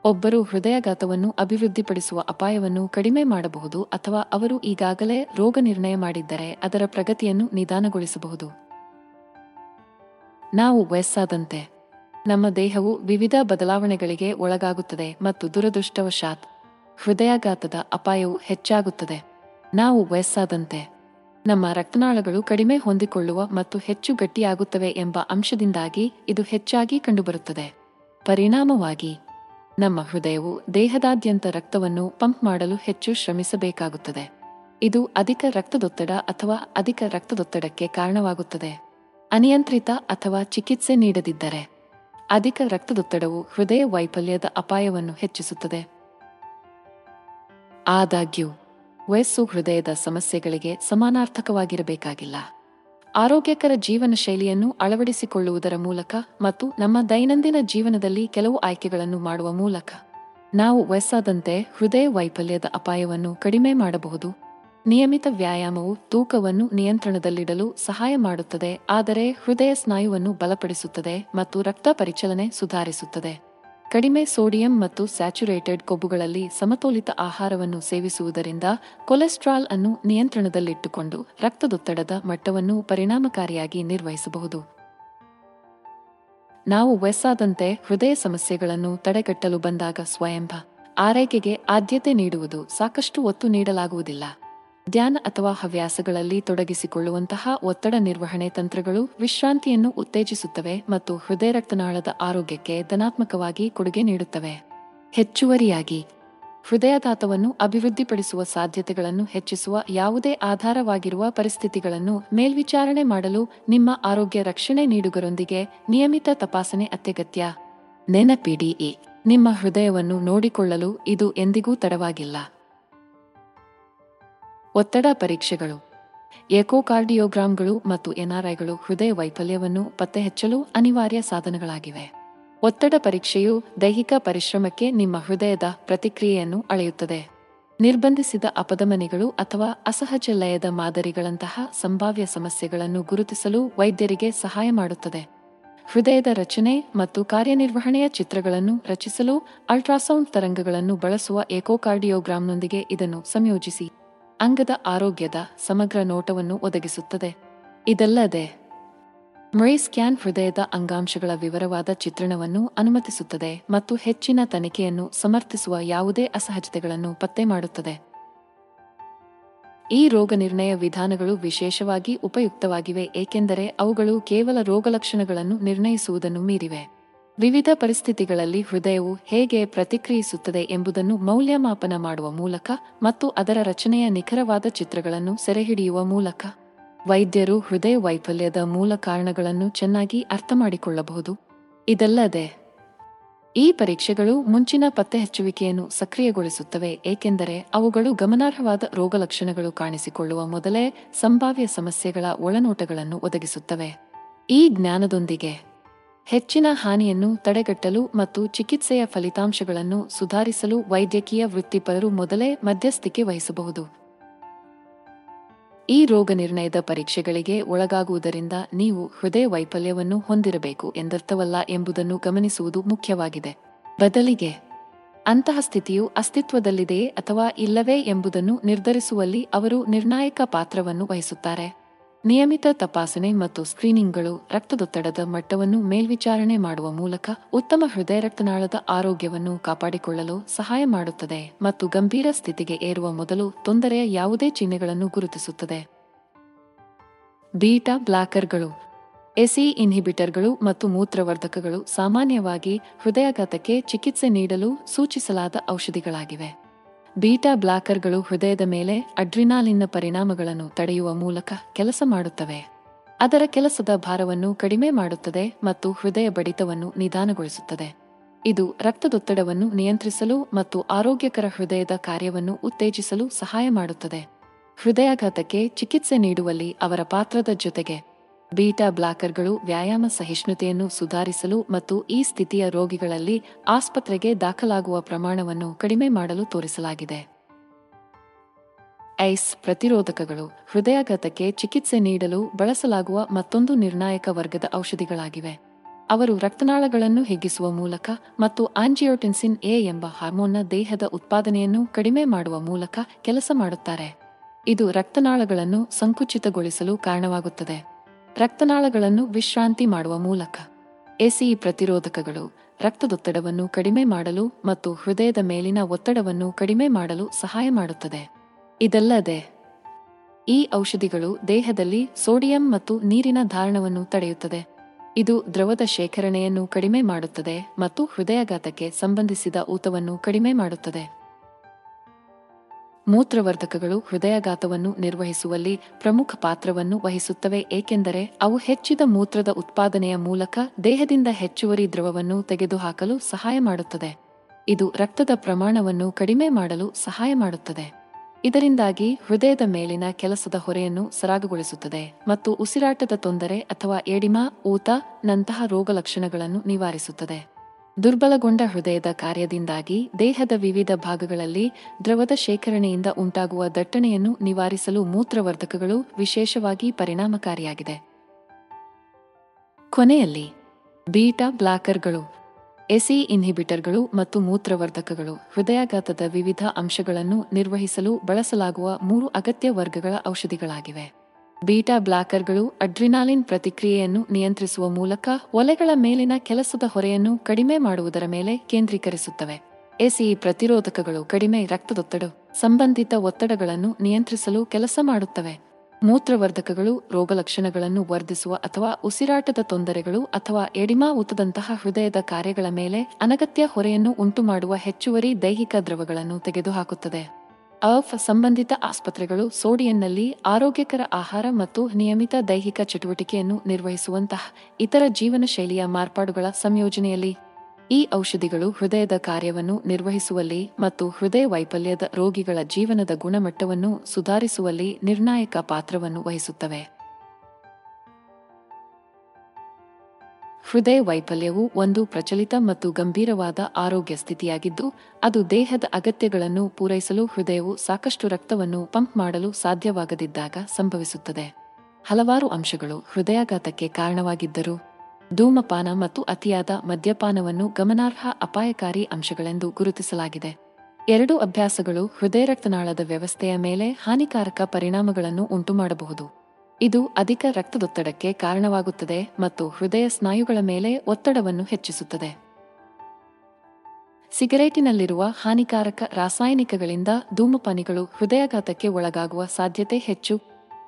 ಒಬ್ಬರು ಹೃದಯಾಘಾತವನ್ನು ಅಭಿವೃದ್ಧಿಪಡಿಸುವ ಅಪಾಯವನ್ನು ಕಡಿಮೆ ಮಾಡಬಹುದು ಅಥವಾ ಅವರು ಈಗಾಗಲೇ ರೋಗ ನಿರ್ಣಯ ಮಾಡಿದ್ದರೆ ಅದರ ಪ್ರಗತಿಯನ್ನು ನಿಧಾನಗೊಳಿಸಬಹುದು. ನಾವು ವಯಸ್ಸಾದಂತೆ ನಮ್ಮ ದೇಹವು ವಿವಿಧ ಬದಲಾವಣೆಗಳಿಗೆ ಒಳಗಾಗುತ್ತದೆ ಮತ್ತು ದುರದೃಷ್ಟವಶಾತ್ ಹೃದಯಾಘಾತದ ಅಪಾಯವು ಹೆಚ್ಚಾಗುತ್ತದೆ. ನಾವು ವಯಸ್ಸಾದಂತೆ ನಮ್ಮ ರಕ್ತನಾಳಗಳು ಕಡಿಮೆ ಹೊಂದಿಕೊಳ್ಳುವ ಮತ್ತು ಹೆಚ್ಚು ಗಟ್ಟಿಯಾಗುತ್ತವೆ ಎಂಬ ಅಂಶದಿಂದಾಗಿ ಇದು ಹೆಚ್ಚಾಗಿ ಕಂಡುಬರುತ್ತದೆ. ಪರಿಣಾಮವಾಗಿ ನಮ್ಮ ಹೃದಯವು ದೇಹದಾದ್ಯಂತ ರಕ್ತವನ್ನು ಪಂಪ್ ಮಾಡಲು ಹೆಚ್ಚು ಶ್ರಮಿಸಬೇಕಾಗುತ್ತದೆ. ಇದು ಅಧಿಕ ರಕ್ತದೊತ್ತಡ ಅಥವಾ ಅಧಿಕ ರಕ್ತದೊತ್ತಡಕ್ಕೆ ಕಾರಣವಾಗುತ್ತದೆ. ಅನಿಯಂತ್ರಿತ ಅಥವಾ ಚಿಕಿತ್ಸೆ ನೀಡದಿದ್ದರೆ ಅಧಿಕ ರಕ್ತದೊತ್ತಡವು ಹೃದಯ ವೈಫಲ್ಯದ ಅಪಾಯವನ್ನು ಹೆಚ್ಚಿಸುತ್ತದೆ. ಆದಾಗ್ಯೂ, ವಯಸ್ಸು ಹೃದಯದ ಸಮಸ್ಯೆಗಳಿಗೆ ಸಮಾನಾರ್ಥಕವಾಗಿರಬೇಕಾಗಿಲ್ಲ. ಆರೋಗ್ಯಕರ ಜೀವನ ಶೈಲಿಯನ್ನು ಅಳವಡಿಸಿಕೊಳ್ಳುವುದರ ಮೂಲಕ ಮತ್ತು ನಮ್ಮ ದೈನಂದಿನ ಜೀವನದಲ್ಲಿ ಕೆಲವು ಆಯ್ಕೆಗಳನ್ನು ಮಾಡುವ ಮೂಲಕ, ನಾವು ವಯಸ್ಸಾದಂತೆ ಹೃದಯ ವೈಫಲ್ಯದ ಅಪಾಯವನ್ನು ಕಡಿಮೆ ಮಾಡಬಹುದು. ನಿಯಮಿತ ವ್ಯಾಯಾಮವು ತೂಕವನ್ನು ನಿಯಂತ್ರಣದಲ್ಲಿಡಲು ಸಹಾಯ ಮಾಡುತ್ತದೆ, ಆದರೆ ಹೃದಯ ಸ್ನಾಯುವನ್ನು ಬಲಪಡಿಸುತ್ತದೆ ಮತ್ತು ರಕ್ತ ಪರಿಚಲನೆ ಸುಧಾರಿಸುತ್ತದೆ. ಕಡಿಮೆ ಸೋಡಿಯಂ ಮತ್ತು ಸ್ಯಾಚುರೇಟೆಡ್ ಕೊಬ್ಬುಗಳಲ್ಲಿ ಸಮತೋಲಿತ ಆಹಾರವನ್ನು ಸೇವಿಸುವುದರಿಂದ ಕೊಲೆಸ್ಟ್ರಾಲ್ ಅನ್ನು ನಿಯಂತ್ರಣದಲ್ಲಿಟ್ಟುಕೊಂಡು ರಕ್ತದೊತ್ತಡದ ಮಟ್ಟವನ್ನು ಪರಿಣಾಮಕಾರಿಯಾಗಿ ನಿರ್ವಹಿಸಬಹುದು. ನಾವು ವಯಸ್ಸಾದಂತೆ ಹೃದಯ ಸಮಸ್ಯೆಗಳನ್ನು ತಡೆಗಟ್ಟಲು ಬಂದಾಗ ಸ್ವಯಂಭ, ಆರೈಕೆಗೆ ಆದ್ಯತೆ ನೀಡುವುದು ಸಾಕಷ್ಟು ಒತ್ತು ನೀಡಲಾಗುವುದಿಲ್ಲ. ಧ್ಯಾನ ಅಥವಾ ಹವ್ಯಾಸಗಳಲ್ಲಿ ತೊಡಗಿಸಿಕೊಳ್ಳುವಂತಹ ಒತ್ತಡ ನಿರ್ವಹಣೆ ತಂತ್ರಗಳು ವಿಶ್ರಾಂತಿಯನ್ನು ಉತ್ತೇಜಿಸುತ್ತವೆ ಮತ್ತು ಹೃದಯ ರಕ್ತನಾಳದ ಆರೋಗ್ಯಕ್ಕೆ ಧನಾತ್ಮಕವಾಗಿ ಕೊಡುಗೆ ನೀಡುತ್ತವೆ. ಹೆಚ್ಚುವರಿಯಾಗಿ, ಹೃದಯಾಘಾತವನ್ನು ಅಭಿವೃದ್ಧಿಪಡಿಸುವ ಸಾಧ್ಯತೆಗಳನ್ನು ಹೆಚ್ಚಿಸುವ ಯಾವುದೇ ಆಧಾರವಾಗಿರುವ ಪರಿಸ್ಥಿತಿಗಳನ್ನು ಮೇಲ್ವಿಚಾರಣೆ ಮಾಡಲು ನಿಮ್ಮ ಆರೋಗ್ಯ ರಕ್ಷಣೆ ನೀಡುಗರೊಂದಿಗೆ ನಿಯಮಿತ ತಪಾಸಣೆ ಅತ್ಯಗತ್ಯ. ನೆನಪಿಡಿ, ನಿಮ್ಮ ಹೃದಯವನ್ನು ನೋಡಿಕೊಳ್ಳಲು ಇದು ಎಂದಿಗೂ ತಡವಾಗಿಲ್ಲ. ಒತ್ತಡ ಪರೀಕ್ಷೆಗಳು ಏಕೋಕಾರ್ಡಿಯೋಗ್ರಾಂಗಳು ಮತ್ತು ಎನ್ಆರ್ಐಗಳು ಹೃದಯ ವೈಫಲ್ಯವನ್ನು ಪತ್ತೆಹಚ್ಚಲು ಅನಿವಾರ್ಯ ಸಾಧನಗಳಾಗಿವೆ. ಒತ್ತಡ ಪರೀಕ್ಷೆಯು ದೈಹಿಕ ಪರಿಶ್ರಮಕ್ಕೆ ನಿಮ್ಮ ಹೃದಯದ ಪ್ರತಿಕ್ರಿಯೆಯನ್ನು ಅಳೆಯುತ್ತದೆ. ನಿರ್ಬಂಧಿಸಿದ ಅಪಧಮನಿಗಳು ಅಥವಾ ಅಸಹಜ ಲಯದ ಮಾದರಿಗಳಂತಹ ಸಂಭಾವ್ಯ ಸಮಸ್ಯೆಗಳನ್ನು ಗುರುತಿಸಲು ವೈದ್ಯರಿಗೆ ಸಹಾಯ ಮಾಡುತ್ತದೆ. ಹೃದಯದ ರಚನೆ ಮತ್ತು ಕಾರ್ಯನಿರ್ವಹಣೆಯ ಚಿತ್ರಗಳನ್ನು ರಚಿಸಲು ಅಲ್ಟ್ರಾಸೌಂಡ್ ತರಂಗಗಳನ್ನು ಬಳಸುವ ಎಕೋಕಾರ್ಡಿಯೋಗ್ರಾಮ್ನೊಂದಿಗೆ ಇದನ್ನು ಸಂಯೋಜಿಸಿ. ಅಂಗದ ಆರೋಗ್ಯದ ಸಮಗ್ರ ನೋಟವನ್ನು ಒದಗಿಸುತ್ತದೆ. ಇದಲ್ಲದೆ ಮೈ ಸ್ಕ್ಯಾನ್ ಹೃದಯದ ಅಂಗಾಂಶಗಳ ವಿವರವಾದ ಚಿತ್ರಣವನ್ನು ಅನುಮತಿಸುತ್ತದೆ ಮತ್ತು ಹೆಚ್ಚಿನ ತನಿಖೆಯನ್ನು ಸಮರ್ಥಿಸುವ ಯಾವುದೇ ಅಸಹಜತೆಗಳನ್ನು ಪತ್ತೆ ಮಾಡುತ್ತದೆ. ಈ ರೋಗನಿರ್ಣಯ ವಿಧಾನಗಳು ವಿಶೇಷವಾಗಿ ಉಪಯುಕ್ತವಾಗಿವೆ, ಏಕೆಂದರೆ ಅವುಗಳು ಕೇವಲ ರೋಗಲಕ್ಷಣಗಳನ್ನು ನಿರ್ಣಯಿಸುವುದನ್ನು ಮೀರಿವೆ. ವಿವಿಧ ಪರಿಸ್ಥಿತಿಗಳಲ್ಲಿ ಹೃದಯವು ಹೇಗೆ ಪ್ರತಿಕ್ರಿಯಿಸುತ್ತದೆ ಎಂಬುದನ್ನು ಮೌಲ್ಯಮಾಪನ ಮಾಡುವ ಮೂಲಕ ಮತ್ತು ಅದರ ರಚನೆಯ ನಿಖರವಾದ ಚಿತ್ರಗಳನ್ನು ಸೆರೆಹಿಡಿಯುವ ಮೂಲಕ ವೈದ್ಯರು ಹೃದಯ ವೈಫಲ್ಯದ ಮೂಲ ಕಾರಣಗಳನ್ನು ಚೆನ್ನಾಗಿ ಅರ್ಥಮಾಡಿಕೊಳ್ಳಬಹುದು. ಇದಲ್ಲದೆ, ಈ ಪರೀಕ್ಷೆಗಳು ಮುಂಚಿನ ಪತ್ತೆಹಚ್ಚುವಿಕೆಯನ್ನು ಸಕ್ರಿಯಗೊಳಿಸುತ್ತವೆ, ಏಕೆಂದರೆ ಅವುಗಳು ಗಮನಾರ್ಹವಾದ ರೋಗಲಕ್ಷಣಗಳು ಕಾಣಿಸಿಕೊಳ್ಳುವ ಮೊದಲೇ ಸಂಭಾವ್ಯ ಸಮಸ್ಯೆಗಳ ಒಳನೋಟಗಳನ್ನು ಒದಗಿಸುತ್ತವೆ. ಈ ಜ್ಞಾನದೊಂದಿಗೆ ಹೆಚ್ಚಿನ ಹಾನಿಯನ್ನು ತಡೆಗಟ್ಟಲು ಮತ್ತು ಚಿಕಿತ್ಸೆಯ ಫಲಿತಾಂಶಗಳನ್ನು ಸುಧಾರಿಸಲು ವೈದ್ಯಕೀಯ ವೃತ್ತಿಪರರು ಮೊದಲೇ ಮಧ್ಯಸ್ಥಿಕೆ ವಹಿಸಬಹುದು. ಈ ರೋಗ ನಿರ್ಣಯದ ಪರೀಕ್ಷೆಗಳಿಗೆ ಒಳಗಾಗುವುದರಿಂದ ನೀವು ಹೃದಯ ವೈಫಲ್ಯವನ್ನು ಹೊಂದಿರಬೇಕು ಎಂದರ್ಥವಲ್ಲ ಎಂಬುದನ್ನು ಗಮನಿಸುವುದು ಮುಖ್ಯವಾಗಿದೆ. ಬದಲಿಗೆ, ಅಂತಹ ಸ್ಥಿತಿಯು ಅಸ್ತಿತ್ವದಲ್ಲಿದೆಯೇ ಅಥವಾ ಇಲ್ಲವೇ ಎಂಬುದನ್ನು ನಿರ್ಧರಿಸುವಲ್ಲಿ ಅವರು ನಿರ್ಣಾಯಕ ಪಾತ್ರವನ್ನು ವಹಿಸುತ್ತಾರೆ. ನಿಯಮಿತ ತಪಾಸಣೆ ಮತ್ತು ಸ್ಕ್ರೀನಿಂಗ್ಗಳು ರಕ್ತದೊತ್ತಡದ ಮಟ್ಟವನ್ನು ಮೇಲ್ವಿಚಾರಣೆ ಮಾಡುವ ಮೂಲಕ ಉತ್ತಮ ಹೃದಯ ರಕ್ತನಾಳದ ಆರೋಗ್ಯವನ್ನು ಕಾಪಾಡಿಕೊಳ್ಳಲು ಸಹಾಯ ಮಾಡುತ್ತದೆ ಮತ್ತು ಗಂಭೀರ ಸ್ಥಿತಿಗೆ ಏರುವ ಮೊದಲು ತೊಂದರೆಯ ಯಾವುದೇ ಚಿಹ್ನೆಗಳನ್ನು ಗುರುತಿಸುತ್ತದೆ. ಬೀಟಾ ಬ್ಲಾಕರ್ಗಳು, ಎಸಿ ಇನ್ಹಿಬಿಟರ್ಗಳು ಮತ್ತು ಮೂತ್ರವರ್ಧಕಗಳು ಸಾಮಾನ್ಯವಾಗಿ ಹೃದಯಾಘಾತಕ್ಕೆ ಚಿಕಿತ್ಸೆ ನೀಡಲು ಸೂಚಿಸಲಾದ ಔಷಧಿಗಳಾಗಿವೆ. ಬೀಟಾ ಬ್ಲಾಕರ್ಗಳು ಹೃದಯದ ಮೇಲೆ ಅಡ್ರಿನಾಲಿನ್ನ ಪರಿಣಾಮಗಳನ್ನು ತಡೆಯುವ ಮೂಲಕ ಕೆಲಸ ಮಾಡುತ್ತವೆ. ಅದರ ಕೆಲಸದ ಭಾರವನ್ನು ಕಡಿಮೆ ಮಾಡುತ್ತದೆ ಮತ್ತು ಹೃದಯ ಬಡಿತವನ್ನು ನಿಧಾನಗೊಳಿಸುತ್ತದೆ. ಇದು ರಕ್ತದೊತ್ತಡವನ್ನು ನಿಯಂತ್ರಿಸಲು ಮತ್ತು ಆರೋಗ್ಯಕರ ಹೃದಯದ ಕಾರ್ಯವನ್ನು ಉತ್ತೇಜಿಸಲು ಸಹಾಯ ಮಾಡುತ್ತದೆ. ಹೃದಯಾಘಾತಕ್ಕೆ ಚಿಕಿತ್ಸೆ ನೀಡುವಲ್ಲಿ ಅವರ ಪಾತ್ರದ ಜೊತೆಗೆ ಬೀಟಾ ಬ್ಲಾಕರ್ಗಳು ವ್ಯಾಯಾಮ ಸಹಿಷ್ಣುತೆಯನ್ನು ಸುಧಾರಿಸಲು ಮತ್ತು ಈ ಸ್ಥಿತಿಯ ರೋಗಿಗಳಲ್ಲಿ ಆಸ್ಪತ್ರೆಗೆ ದಾಖಲಾಗುವ ಪ್ರಮಾಣವನ್ನು ಕಡಿಮೆ ಮಾಡಲು ತೋರಿಸಲಾಗಿದೆ. ಐಸ್ ಪ್ರತಿರೋಧಕಗಳು ಹೃದಯಾಘಾತಕ್ಕೆ ಚಿಕಿತ್ಸೆ ನೀಡಲು ಬಳಸಲಾಗುವ ಮತ್ತೊಂದು ನಿರ್ಣಾಯಕ ವರ್ಗದ ಔಷಧಿಗಳಾಗಿವೆ. ಅವರು ರಕ್ತನಾಳಗಳನ್ನು ಹಿಗ್ಗಿಸುವ ಮೂಲಕ ಮತ್ತು ಆಂಜಿಯೋಟೆನ್ಸಿನ್ ಎ ಎಂಬ ಹಾರ್ಮೋನ್ನ ದೇಹದ ಉತ್ಪಾದನೆಯನ್ನು ಕಡಿಮೆ ಮಾಡುವ ಮೂಲಕ ಕೆಲಸ ಮಾಡುತ್ತಾರೆ. ಇದು ರಕ್ತನಾಳಗಳನ್ನು ಸಂಕುಚಿತಗೊಳಿಸಲು ಕಾರಣವಾಗುತ್ತದೆ. ರಕ್ತನಾಳಗಳನ್ನು ವಿಶ್ರಾಂತಿ ಮಾಡುವ ಮೂಲಕ. ಎಸಿ ಪ್ರತಿರೋಧಕಗಳು ರಕ್ತದೊತ್ತಡವನ್ನು ಕಡಿಮೆ ಮಾಡಲು ಮತ್ತು ಹೃದಯದ ಮೇಲಿನ ಒತ್ತಡವನ್ನು ಕಡಿಮೆ ಮಾಡಲು ಸಹಾಯ ಮಾಡುತ್ತದೆ. ಇದಲ್ಲದೆ, ಈ ಔಷಧಿಗಳು ದೇಹದಲ್ಲಿ ಸೋಡಿಯಂ ಮತ್ತು ನೀರಿನ ಧಾರಣವನ್ನು ತಡೆಯುತ್ತದೆ. ಇದು ದ್ರವದ ಶೇಖರಣೆಯನ್ನು ಕಡಿಮೆ ಮಾಡುತ್ತದೆ ಮತ್ತು ಹೃದಯಾಘಾತಕ್ಕೆ ಸಂಬಂಧಿಸಿದ ಊತವನ್ನು ಕಡಿಮೆ ಮಾಡುತ್ತದೆ. ಮೂತ್ರವರ್ಧಕಗಳು ಹೃದಯಾಘಾತವನ್ನು ನಿರ್ವಹಿಸುವಲ್ಲಿ ಪ್ರಮುಖ ಪಾತ್ರವನ್ನು ವಹಿಸುತ್ತವೆ, ಏಕೆಂದರೆ ಅವು ಹೆಚ್ಚಿದ ಮೂತ್ರದ ಉತ್ಪಾದನೆಯ ಮೂಲಕ ದೇಹದಿಂದ ಹೆಚ್ಚುವರಿ ದ್ರವವನ್ನು ತೆಗೆದುಹಾಕಲು ಸಹಾಯ ಮಾಡುತ್ತದೆ. ಇದು ರಕ್ತದ ಪ್ರಮಾಣವನ್ನು ಕಡಿಮೆ ಮಾಡಲು ಸಹಾಯ ಮಾಡುತ್ತದೆ. ಇದರಿಂದಾಗಿ ಹೃದಯದ ಮೇಲಿನ ಕೆಲಸದ ಹೊರೆಯನ್ನು ಸರಾಗಗೊಳಿಸುತ್ತದೆ ಮತ್ತು ಉಸಿರಾಟದ ತೊಂದರೆ ಅಥವಾ ಎಡಿಮಾ, ಊತ, ನಂತಹ ರೋಗಲಕ್ಷಣಗಳನ್ನು ನಿವಾರಿಸುತ್ತದೆ. ದುರ್ಬಲಗೊಂಡ ಹೃದಯದ ಕಾರ್ಯದಿಂದಾಗಿ ದೇಹದ ವಿವಿಧ ಭಾಗಗಳಲ್ಲಿ ದ್ರವದ ಶೇಖರಣೆಯಿಂದ ಉಂಟಾಗುವ ದಟ್ಟಣೆಯನ್ನು ನಿವಾರಿಸಲು ಮೂತ್ರವರ್ಧಕಗಳು ವಿಶೇಷವಾಗಿ ಪರಿಣಾಮಕಾರಿಯಾಗಿದೆ. ಕೊನೆಯಲ್ಲಿ, ಬೀಟಾ ಬ್ಲಾಕರ್ಗಳು, ಎಸಿ ಇನ್ಹಿಬಿಟರ್ಗಳು ಮತ್ತು ಮೂತ್ರವರ್ಧಕಗಳು ಹೃದಯಾಘಾತದ ವಿವಿಧ ಅಂಶಗಳನ್ನು ನಿರ್ವಹಿಸಲು ಬಳಸಲಾಗುವ ಮೂರು ಅಗತ್ಯ ವರ್ಗಗಳ ಔಷಧಿಗಳಾಗಿವೆ. ಬೀಟಾ ಬ್ಲಾಕರ್ಗಳು ಅಡ್ರಿನಾಲಿನ್ ಪ್ರತಿಕ್ರಿಯೆಯನ್ನು ನಿಯಂತ್ರಿಸುವ ಮೂಲಕ ಒಲೆಗಳ ಮೇಲಿನ ಕೆಲಸದ ಹೊರೆಯನ್ನು ಕಡಿಮೆ ಮಾಡುವುದರ ಮೇಲೆ ಕೇಂದ್ರೀಕರಿಸುತ್ತವೆ. ಎಸಿ ಪ್ರತಿರೋಧಕಗಳು ಕಡಿಮೆ ರಕ್ತದೊತ್ತಡ ಸಂಬಂಧಿತ ಒತ್ತಡಗಳನ್ನು ನಿಯಂತ್ರಿಸಲು ಕೆಲಸ ಮಾಡುತ್ತವೆ. ಮೂತ್ರವರ್ಧಕಗಳು ರೋಗಲಕ್ಷಣಗಳನ್ನು ವರ್ಧಿಸುವ ಅಥವಾ ಉಸಿರಾಟದ ತೊಂದರೆಗಳು ಅಥವಾ ಎಡಿಮಾ ಊತದಂತಹ ಹೃದಯದ ಕಾರ್ಯಗಳ ಮೇಲೆ ಅನಗತ್ಯ ಹೊರೆಯನ್ನು ಉಂಟುಮಾಡುವ ಹೆಚ್ಚುವರಿ ದೈಹಿಕ ದ್ರವಗಳನ್ನು ತೆಗೆದುಹಾಕುತ್ತದೆ. ಅಫ್ ಸಂಬಂಧಿತ ಆಸ್ಪತ್ರೆಗಳು, ಸೋಡಿಯಂನಲ್ಲಿ ಆರೋಗ್ಯಕರ ಆಹಾರ ಮತ್ತು ನಿಯಮಿತ ದೈಹಿಕ ಚಟುವಟಿಕೆಯನ್ನು ನಿರ್ವಹಿಸುವಂತಹ ಇತರ ಜೀವನ ಶೈಲಿಯ ಮಾರ್ಪಾಡುಗಳ ಸಂಯೋಜನೆಯಲ್ಲಿ ಈ ಔಷಧಿಗಳು ಹೃದಯದ ಕಾರ್ಯವನ್ನು ನಿರ್ವಹಿಸುವಲ್ಲಿ ಮತ್ತು ಹೃದಯ ವೈಫಲ್ಯದ ರೋಗಿಗಳ ಜೀವನದ ಗುಣಮಟ್ಟವನ್ನು ಸುಧಾರಿಸುವಲ್ಲಿ ನಿರ್ಣಾಯಕ ಪಾತ್ರವನ್ನು ವಹಿಸುತ್ತವೆ. ಹೃದಯ ವೈಫಲ್ಯವು ಒಂದು ಪ್ರಚಲಿತ ಮತ್ತು ಗಂಭೀರವಾದ ಆರೋಗ್ಯ ಸ್ಥಿತಿಯಾಗಿದ್ದು, ಅದು ದೇಹದ ಅಗತ್ಯಗಳನ್ನು ಪೂರೈಸಲು ಹೃದಯವು ಸಾಕಷ್ಟು ರಕ್ತವನ್ನು ಪಂಪ್ ಮಾಡಲು ಸಾಧ್ಯವಾಗದಿದ್ದಾಗ ಸಂಭವಿಸುತ್ತದೆ. ಹಲವಾರು ಅಂಶಗಳು ಹೃದಯಾಘಾತಕ್ಕೆ ಕಾರಣವಾಗಿದ್ದರು, ಧೂಮಪಾನ ಮತ್ತು ಅತಿಯಾದ ಮದ್ಯಪಾನವನ್ನು ಗಮನಾರ್ಹ ಅಪಾಯಕಾರಿ ಅಂಶಗಳೆಂದು ಗುರುತಿಸಲಾಗಿದೆ. ಎರಡು ಅಭ್ಯಾಸಗಳು ಹೃದಯ ರಕ್ತನಾಳದ ವ್ಯವಸ್ಥೆಯ ಮೇಲೆ ಹಾನಿಕಾರಕ ಪರಿಣಾಮಗಳನ್ನು ಉಂಟುಮಾಡಬಹುದು. ಇದು ಅಧಿಕ ರಕ್ತದೊತ್ತಡಕ್ಕೆ ಕಾರಣವಾಗುತ್ತದೆ ಮತ್ತು ಹೃದಯ ಸ್ನಾಯುಗಳ ಮೇಲೆ ಒತ್ತಡವನ್ನು ಹೆಚ್ಚಿಸುತ್ತದೆ. ಸಿಗರೇಟಿನಲ್ಲಿರುವ ಹಾನಿಕಾರಕ ರಾಸಾಯನಿಕಗಳಿಂದ ಧೂಮಪಾನಿಗಳು ಹೃದಯಾಘಾತಕ್ಕೆ ಒಳಗಾಗುವ ಸಾಧ್ಯತೆ ಹೆಚ್ಚು.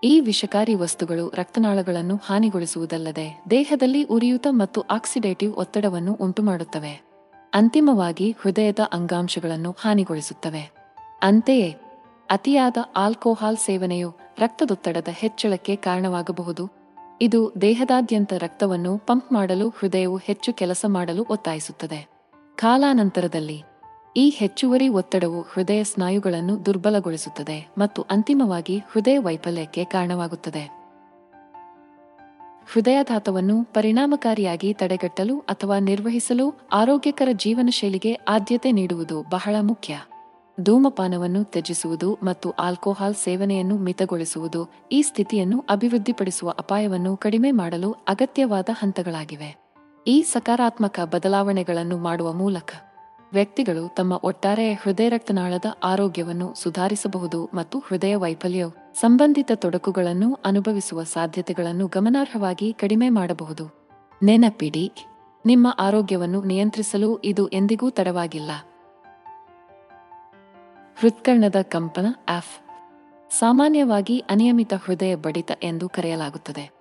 ಈ ವಿಷಕಾರಿ ವಸ್ತುಗಳು ರಕ್ತನಾಳಗಳನ್ನು ಹಾನಿಗೊಳಿಸುವುದಲ್ಲದೆ ದೇಹದಲ್ಲಿ ಉರಿಯೂತ ಮತ್ತು ಆಕ್ಸಿಡೇಟಿವ್ ಒತ್ತಡವನ್ನು ಉಂಟುಮಾಡುತ್ತವೆ. ಅಂತಿಮವಾಗಿ ಹೃದಯದ ಅಂಗಾಂಶಗಳನ್ನು ಹಾನಿಗೊಳಿಸುತ್ತವೆ. ಅಂತೆಯೇ, ಅತಿಯಾದ ಆಲ್ಕೋಹಾಲ್ ಸೇವನೆಯು ರಕ್ತದೊತ್ತಡದ ಹೆಚ್ಚಳಕ್ಕೆ ಕಾರಣವಾಗಬಹುದು. ಇದು ದೇಹದಾದ್ಯಂತ ರಕ್ತವನ್ನು ಪಂಪ್ ಮಾಡಲು ಹೃದಯವು ಹೆಚ್ಚು ಕೆಲಸ ಮಾಡಲು ಒತ್ತಾಯಿಸುತ್ತದೆ. ಕಾಲಾನಂತರದಲ್ಲಿ ಈ ಹೆಚ್ಚುವರಿ ಒತ್ತಡವು ಹೃದಯ ಸ್ನಾಯುಗಳನ್ನು ದುರ್ಬಲಗೊಳಿಸುತ್ತದೆ ಮತ್ತು ಅಂತಿಮವಾಗಿ ಹೃದಯ ವೈಫಲ್ಯಕ್ಕೆ ಕಾರಣವಾಗುತ್ತದೆ. ಹೃದಯಾಘಾತವನ್ನು ಪರಿಣಾಮಕಾರಿಯಾಗಿ ತಡೆಗಟ್ಟಲು ಅಥವಾ ನಿರ್ವಹಿಸಲು ಆರೋಗ್ಯಕರ ಜೀವನ ಶೈಲಿಗೆ ಆದ್ಯತೆ ನೀಡುವುದು ಬಹಳ ಮುಖ್ಯ. ಧೂಮಪಾನವನ್ನು ತ್ಯಜಿಸುವುದು ಮತ್ತು ಆಲ್ಕೋಹಾಲ್ ಸೇವನೆಯನ್ನು ಮಿತಗೊಳಿಸುವುದು ಈ ಸ್ಥಿತಿಯನ್ನು ಅಭಿವೃದ್ಧಿಪಡಿಸುವ ಅಪಾಯವನ್ನು ಕಡಿಮೆ ಮಾಡಲು ಅಗತ್ಯವಾದ ಹಂತಗಳಾಗಿವೆ. ಈ ಸಕಾರಾತ್ಮಕ ಬದಲಾವಣೆಗಳನ್ನು ಮಾಡುವ ಮೂಲಕ ವ್ಯಕ್ತಿಗಳು ತಮ್ಮ ಒಟ್ಟಾರೆ ಹೃದಯ ರಕ್ತನಾಳದ ಆರೋಗ್ಯವನ್ನು ಸುಧಾರಿಸಬಹುದು ಮತ್ತು ಹೃದಯ ವೈಫಲ್ಯ ಸಂಬಂಧಿತ ತೊಡಕುಗಳನ್ನು ಅನುಭವಿಸುವ ಸಾಧ್ಯತೆಗಳನ್ನು ಗಮನಾರ್ಹವಾಗಿ ಕಡಿಮೆ ಮಾಡಬಹುದು. ನೆನಪಿಡಿ, ನಿಮ್ಮ ಆರೋಗ್ಯವನ್ನು ನಿಯಂತ್ರಿಸಲು ಇದು ಎಂದಿಗೂ ತಡವಾಗಿಲ್ಲ. ಹೃತ್ಕರ್ಣದ ಕಂಪನ ಆಫ್ ಸಾಮಾನ್ಯವಾಗಿ ಅನಿಯಮಿತ ಹೃದಯ ಬಡಿತ ಎಂದು ಕರೆಯಲಾಗುತ್ತದೆ.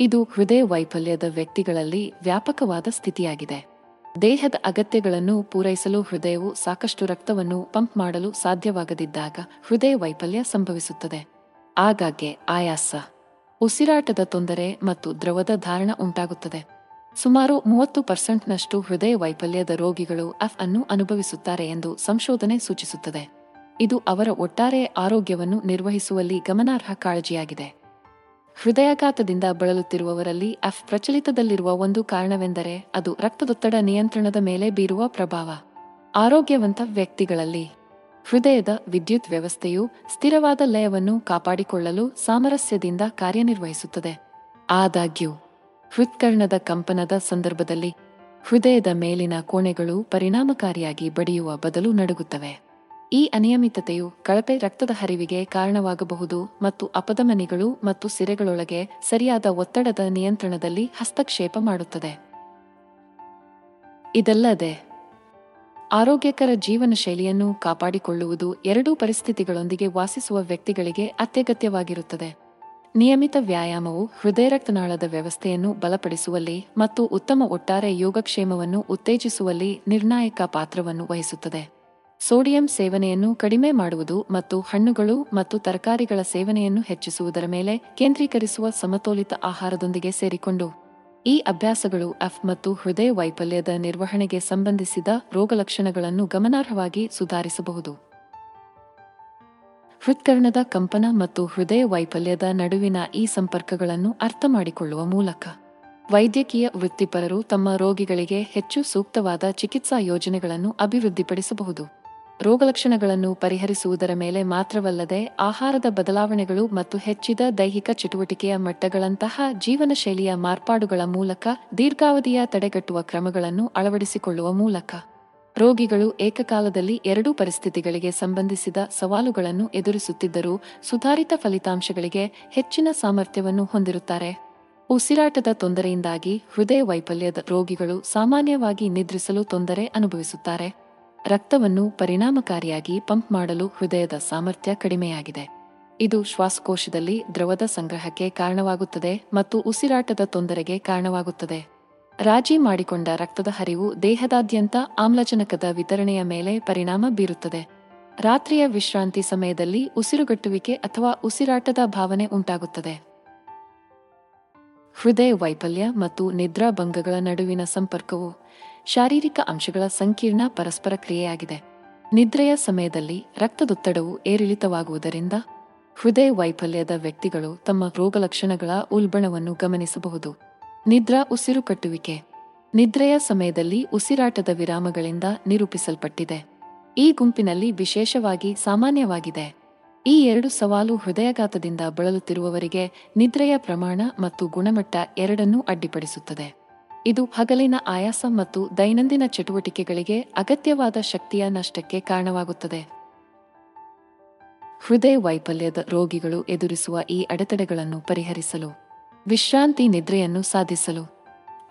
ಇದು ಹೃದಯ ವೈಫಲ್ಯದ ವ್ಯಕ್ತಿಗಳಲ್ಲಿ ವ್ಯಾಪಕವಾದ ಸ್ಥಿತಿಯಾಗಿದೆ. ದೇಹದ ಅಗತ್ಯಗಳನ್ನು ಪೂರೈಸಲು ಹೃದಯವು ಸಾಕಷ್ಟು ರಕ್ತವನ್ನು ಪಂಪ್ ಮಾಡಲು ಸಾಧ್ಯವಾಗದಿದ್ದಾಗ ಹೃದಯ ವೈಫಲ್ಯ ಸಂಭವಿಸುತ್ತದೆ. ಆಗಾಗ್ಗೆ ಆಯಾಸ, ಉಸಿರಾಟದ ತೊಂದರೆ ಮತ್ತು ದ್ರವದ ಧಾರಣ ಉಂಟಾಗುತ್ತದೆ. ಸುಮಾರು ಮೂವತ್ತು ಪರ್ಸೆಂಟ್ನಷ್ಟು ಹೃದಯ ವೈಫಲ್ಯದ ರೋಗಿಗಳು ಅಫ್ ಅನ್ನು ಅನುಭವಿಸುತ್ತಾರೆ ಎಂದು ಸಂಶೋಧನೆ ಸೂಚಿಸುತ್ತದೆ. ಇದು ಅವರ ಒಟ್ಟಾರೆ ಆರೋಗ್ಯವನ್ನು ನಿರ್ವಹಿಸುವಲ್ಲಿ ಗಮನಾರ್ಹ ಕಾಳಜಿಯಾಗಿದೆ. ಹೃದಯಾಘಾತದಿಂದ ಬಳಲುತ್ತಿರುವವರಲ್ಲಿ ಅಫ್ ಪ್ರಚಲಿತದಲ್ಲಿರುವ ಒಂದು ಕಾರಣವೆಂದರೆ ಅದು ರಕ್ತದೊತ್ತಡ ನಿಯಂತ್ರಣದ ಮೇಲೆ ಬೀರುವ ಪ್ರಭಾವ. ಆರೋಗ್ಯವಂತ ವ್ಯಕ್ತಿಗಳಲ್ಲಿ ಹೃದಯದ ವಿದ್ಯುತ್ ವ್ಯವಸ್ಥೆಯು ಸ್ಥಿರವಾದ ಲಯವನ್ನು ಕಾಪಾಡಿಕೊಳ್ಳಲು ಸಾಮರಸ್ಯದಿಂದ ಕಾರ್ಯನಿರ್ವಹಿಸುತ್ತದೆ. ಆದಾಗ್ಯೂ, ಹೃತ್ಕರ್ಣದ ಕಂಪನದ ಸಂದರ್ಭದಲ್ಲಿ ಹೃದಯದ ಮೇಲಿನ ಕೋಣೆಗಳು ಪರಿಣಾಮಕಾರಿಯಾಗಿ ಬಡಿಯುವ ಬದಲು ನಡುಗುತ್ತವೆ. ಈ ಅನಿಯಮಿತತೆಯು ಕಳಪೆ ರಕ್ತದ ಹರಿವಿಗೆ ಕಾರಣವಾಗಬಹುದು ಮತ್ತು ಅಪಧಮನಿಗಳು ಮತ್ತು ಸಿರೆಗಳೊಳಗೆ ಸರಿಯಾದ ಒತ್ತಡದ ನಿಯಂತ್ರಣದಲ್ಲಿ ಹಸ್ತಕ್ಷೇಪ ಮಾಡುತ್ತದೆ. ಇದಲ್ಲದೆ, ಆರೋಗ್ಯಕರ ಜೀವನ ಶೈಲಿಯನ್ನು ಕಾಪಾಡಿಕೊಳ್ಳುವುದು ಎರಡೂ ಪರಿಸ್ಥಿತಿಗಳೊಂದಿಗೆ ವಾಸಿಸುವ ವ್ಯಕ್ತಿಗಳಿಗೆ ಅತ್ಯಗತ್ಯವಾಗಿರುತ್ತದೆ. ನಿಯಮಿತ ವ್ಯಾಯಾಮವು ಹೃದಯ ರಕ್ತನಾಳದ ವ್ಯವಸ್ಥೆಯನ್ನು ಬಲಪಡಿಸುವಲ್ಲಿ ಮತ್ತು ಉತ್ತಮ ಒಟ್ಟಾರೆ ಯೋಗಕ್ಷೇಮವನ್ನು ಉತ್ತೇಜಿಸುವಲ್ಲಿ ನಿರ್ಣಾಯಕ ಪಾತ್ರವನ್ನು ವಹಿಸುತ್ತದೆ. ಸೋಡಿಯಂ ಸೇವನೆಯನ್ನು ಕಡಿಮೆ ಮಾಡುವುದು ಮತ್ತು ಹಣ್ಣುಗಳು ಮತ್ತು ತರಕಾರಿಗಳ ಸೇವನೆಯನ್ನು ಹೆಚ್ಚಿಸುವುದರ ಮೇಲೆ ಕೇಂದ್ರೀಕರಿಸುವ ಸಮತೋಲಿತ ಆಹಾರದೊಂದಿಗೆ ಸೇರಿಕೊಂಡು. ಈ ಅಭ್ಯಾಸಗಳು ಎಫ್ ಮತ್ತು ಹೃದಯ ವೈಫಲ್ಯದ ನಿರ್ವಹಣೆಗೆ ಸಂಬಂಧಿಸಿದ ರೋಗಲಕ್ಷಣಗಳನ್ನು ಗಮನಾರ್ಹವಾಗಿ ಸುಧಾರಿಸಬಹುದು. ಹೃತ್ಕರ್ಣದ ಕಂಪನ ಮತ್ತು ಹೃದಯ ವೈಫಲ್ಯದ ನಡುವಿನ ಈ ಸಂಪರ್ಕಗಳನ್ನು ಅರ್ಥಮಾಡಿಕೊಳ್ಳುವ ಮೂಲಕ. ವೈದ್ಯಕೀಯ ವೃತ್ತಿಪರರು ತಮ್ಮ ರೋಗಿಗಳಿಗೆ ಹೆಚ್ಚು ಸೂಕ್ತವಾದ ಚಿಕಿತ್ಸಾ ಯೋಜನೆಗಳನ್ನು ಅಭಿವೃದ್ಧಿಪಡಿಸಬಹುದು. ರೋಗಲಕ್ಷಣಗಳನ್ನು ಪರಿಹರಿಸುವುದರ ಮೇಲೆ ಮಾತ್ರವಲ್ಲದೆ ಆಹಾರದ ಬದಲಾವಣೆಗಳು ಮತ್ತು ಹೆಚ್ಚಿದ ದೈಹಿಕ ಚಟುವಟಿಕೆಯ ಮಟ್ಟಗಳಂತಹ ಜೀವನ ಶೈಲಿಯ ಮಾರ್ಪಾಡುಗಳ ಮೂಲಕ ದೀರ್ಘಾವಧಿಯ ತಡೆಗಟ್ಟುವ ಕ್ರಮಗಳನ್ನು ಅಳವಡಿಸಿಕೊಳ್ಳುವ ಮೂಲಕ ರೋಗಿಗಳು ಏಕಕಾಲದಲ್ಲಿ ಎರಡೂ ಪರಿಸ್ಥಿತಿಗಳಿಗೆ ಸಂಬಂಧಿಸಿದ ಸವಾಲುಗಳನ್ನು ಎದುರಿಸುತ್ತಿದ್ದರೂ ಸುಧಾರಿತ ಫಲಿತಾಂಶಗಳಿಗೆ ಹೆಚ್ಚಿನ ಸಾಮರ್ಥ್ಯವನ್ನು ಹೊಂದಿರುತ್ತಾರೆ. ಉಸಿರಾಟದ ತೊಂದರೆಯಿಂದಾಗಿ ಹೃದಯ ವೈಫಲ್ಯದ ರೋಗಿಗಳು ಸಾಮಾನ್ಯವಾಗಿ ನಿದ್ರಿಸಲು ತೊಂದರೆ ಅನುಭವಿಸುತ್ತಾರೆ. ರಕ್ತವನ್ನು ಪರಿಣಾಮಕಾರಿಯಾಗಿ ಪಂಪ್ ಮಾಡಲು ಹೃದಯದ ಸಾಮರ್ಥ್ಯ ಕಡಿಮೆಯಾಗಿದೆ. ಇದು ಶ್ವಾಸಕೋಶದಲ್ಲಿ ದ್ರವದ ಸಂಗ್ರಹಕ್ಕೆ ಕಾರಣವಾಗುತ್ತದೆ ಮತ್ತು ಉಸಿರಾಟದ ತೊಂದರೆಗೆ ಕಾರಣವಾಗುತ್ತದೆ. ರಾಜಿ ಮಾಡಿಕೊಂಡ ರಕ್ತದ ಹರಿವು ದೇಹದಾದ್ಯಂತ ಆಮ್ಲಜನಕದ ವಿತರಣೆಯ ಮೇಲೆ ಪರಿಣಾಮ ಬೀರುತ್ತದೆ. ರಾತ್ರಿಯ ವಿಶ್ರಾಂತಿ ಸಮಯದಲ್ಲಿ ಉಸಿರುಗಟ್ಟುವಿಕೆ ಅಥವಾ ಉಸಿರಾಟದ ಭಾವನೆ ಉಂಟಾಗುತ್ತದೆ. ಹೃದಯ ವೈಫಲ್ಯ ಮತ್ತು ನಿದ್ರಾಭಂಗಗಳ ನಡುವಿನ ಸಂಪರ್ಕವು ಶಾರೀರಿಕ ಅಂಶಗಳ ಸಂಕೀರ್ಣ ಪರಸ್ಪರ ಕ್ರಿಯೆಯಾಗಿದೆ. ನಿದ್ರೆಯ ಸಮಯದಲ್ಲಿ ರಕ್ತದೊತ್ತಡವು ಏರಿಳಿತವಾಗುವುದರಿಂದ ಹೃದಯ ವೈಫಲ್ಯದ ವ್ಯಕ್ತಿಗಳು ತಮ್ಮ ರೋಗಲಕ್ಷಣಗಳ ಉಲ್ಬಣವನ್ನು ಗಮನಿಸಬಹುದು. ನಿದ್ರಾ ಉಸಿರುಕಟ್ಟುವಿಕೆ ನಿದ್ರೆಯ ಸಮಯದಲ್ಲಿ ಉಸಿರಾಟದ ವಿರಾಮಗಳಿಂದ ನಿರೂಪಿಸಲ್ಪಟ್ಟಿದೆ. ಈ ಗುಂಪಿನಲ್ಲಿ ವಿಶೇಷವಾಗಿ ಸಾಮಾನ್ಯವಾಗಿದೆ. ಈ ಎರಡು ಸವಾಲು ಹೃದಯಘಾತದಿಂದ ಬಳಲುತ್ತಿರುವವರಿಗೆ ನಿದ್ರೆಯ ಪ್ರಮಾಣ ಮತ್ತು ಗುಣಮಟ್ಟ ಎರಡನ್ನೂ ಅಡ್ಡಿಪಡಿಸುತ್ತದೆ. ಇದು ಹಗಲಿನ ಆಯಾಸ ಮತ್ತು ದೈನಂದಿನ ಚಟುವಟಿಕೆಗಳಿಗೆ ಅಗತ್ಯವಾದ ಶಕ್ತಿಯ ನಷ್ಟಕ್ಕೆ ಕಾರಣವಾಗುತ್ತದೆ. ಹೃದಯ ವೈಫಲ್ಯದ ರೋಗಿಗಳು ಎದುರಿಸುವ ಈ ಅಡೆತಡೆಗಳನ್ನು ಪರಿಹರಿಸಲು, ವಿಶ್ರಾಂತಿ ನಿದ್ರೆಯನ್ನು ಸಾಧಿಸಲು,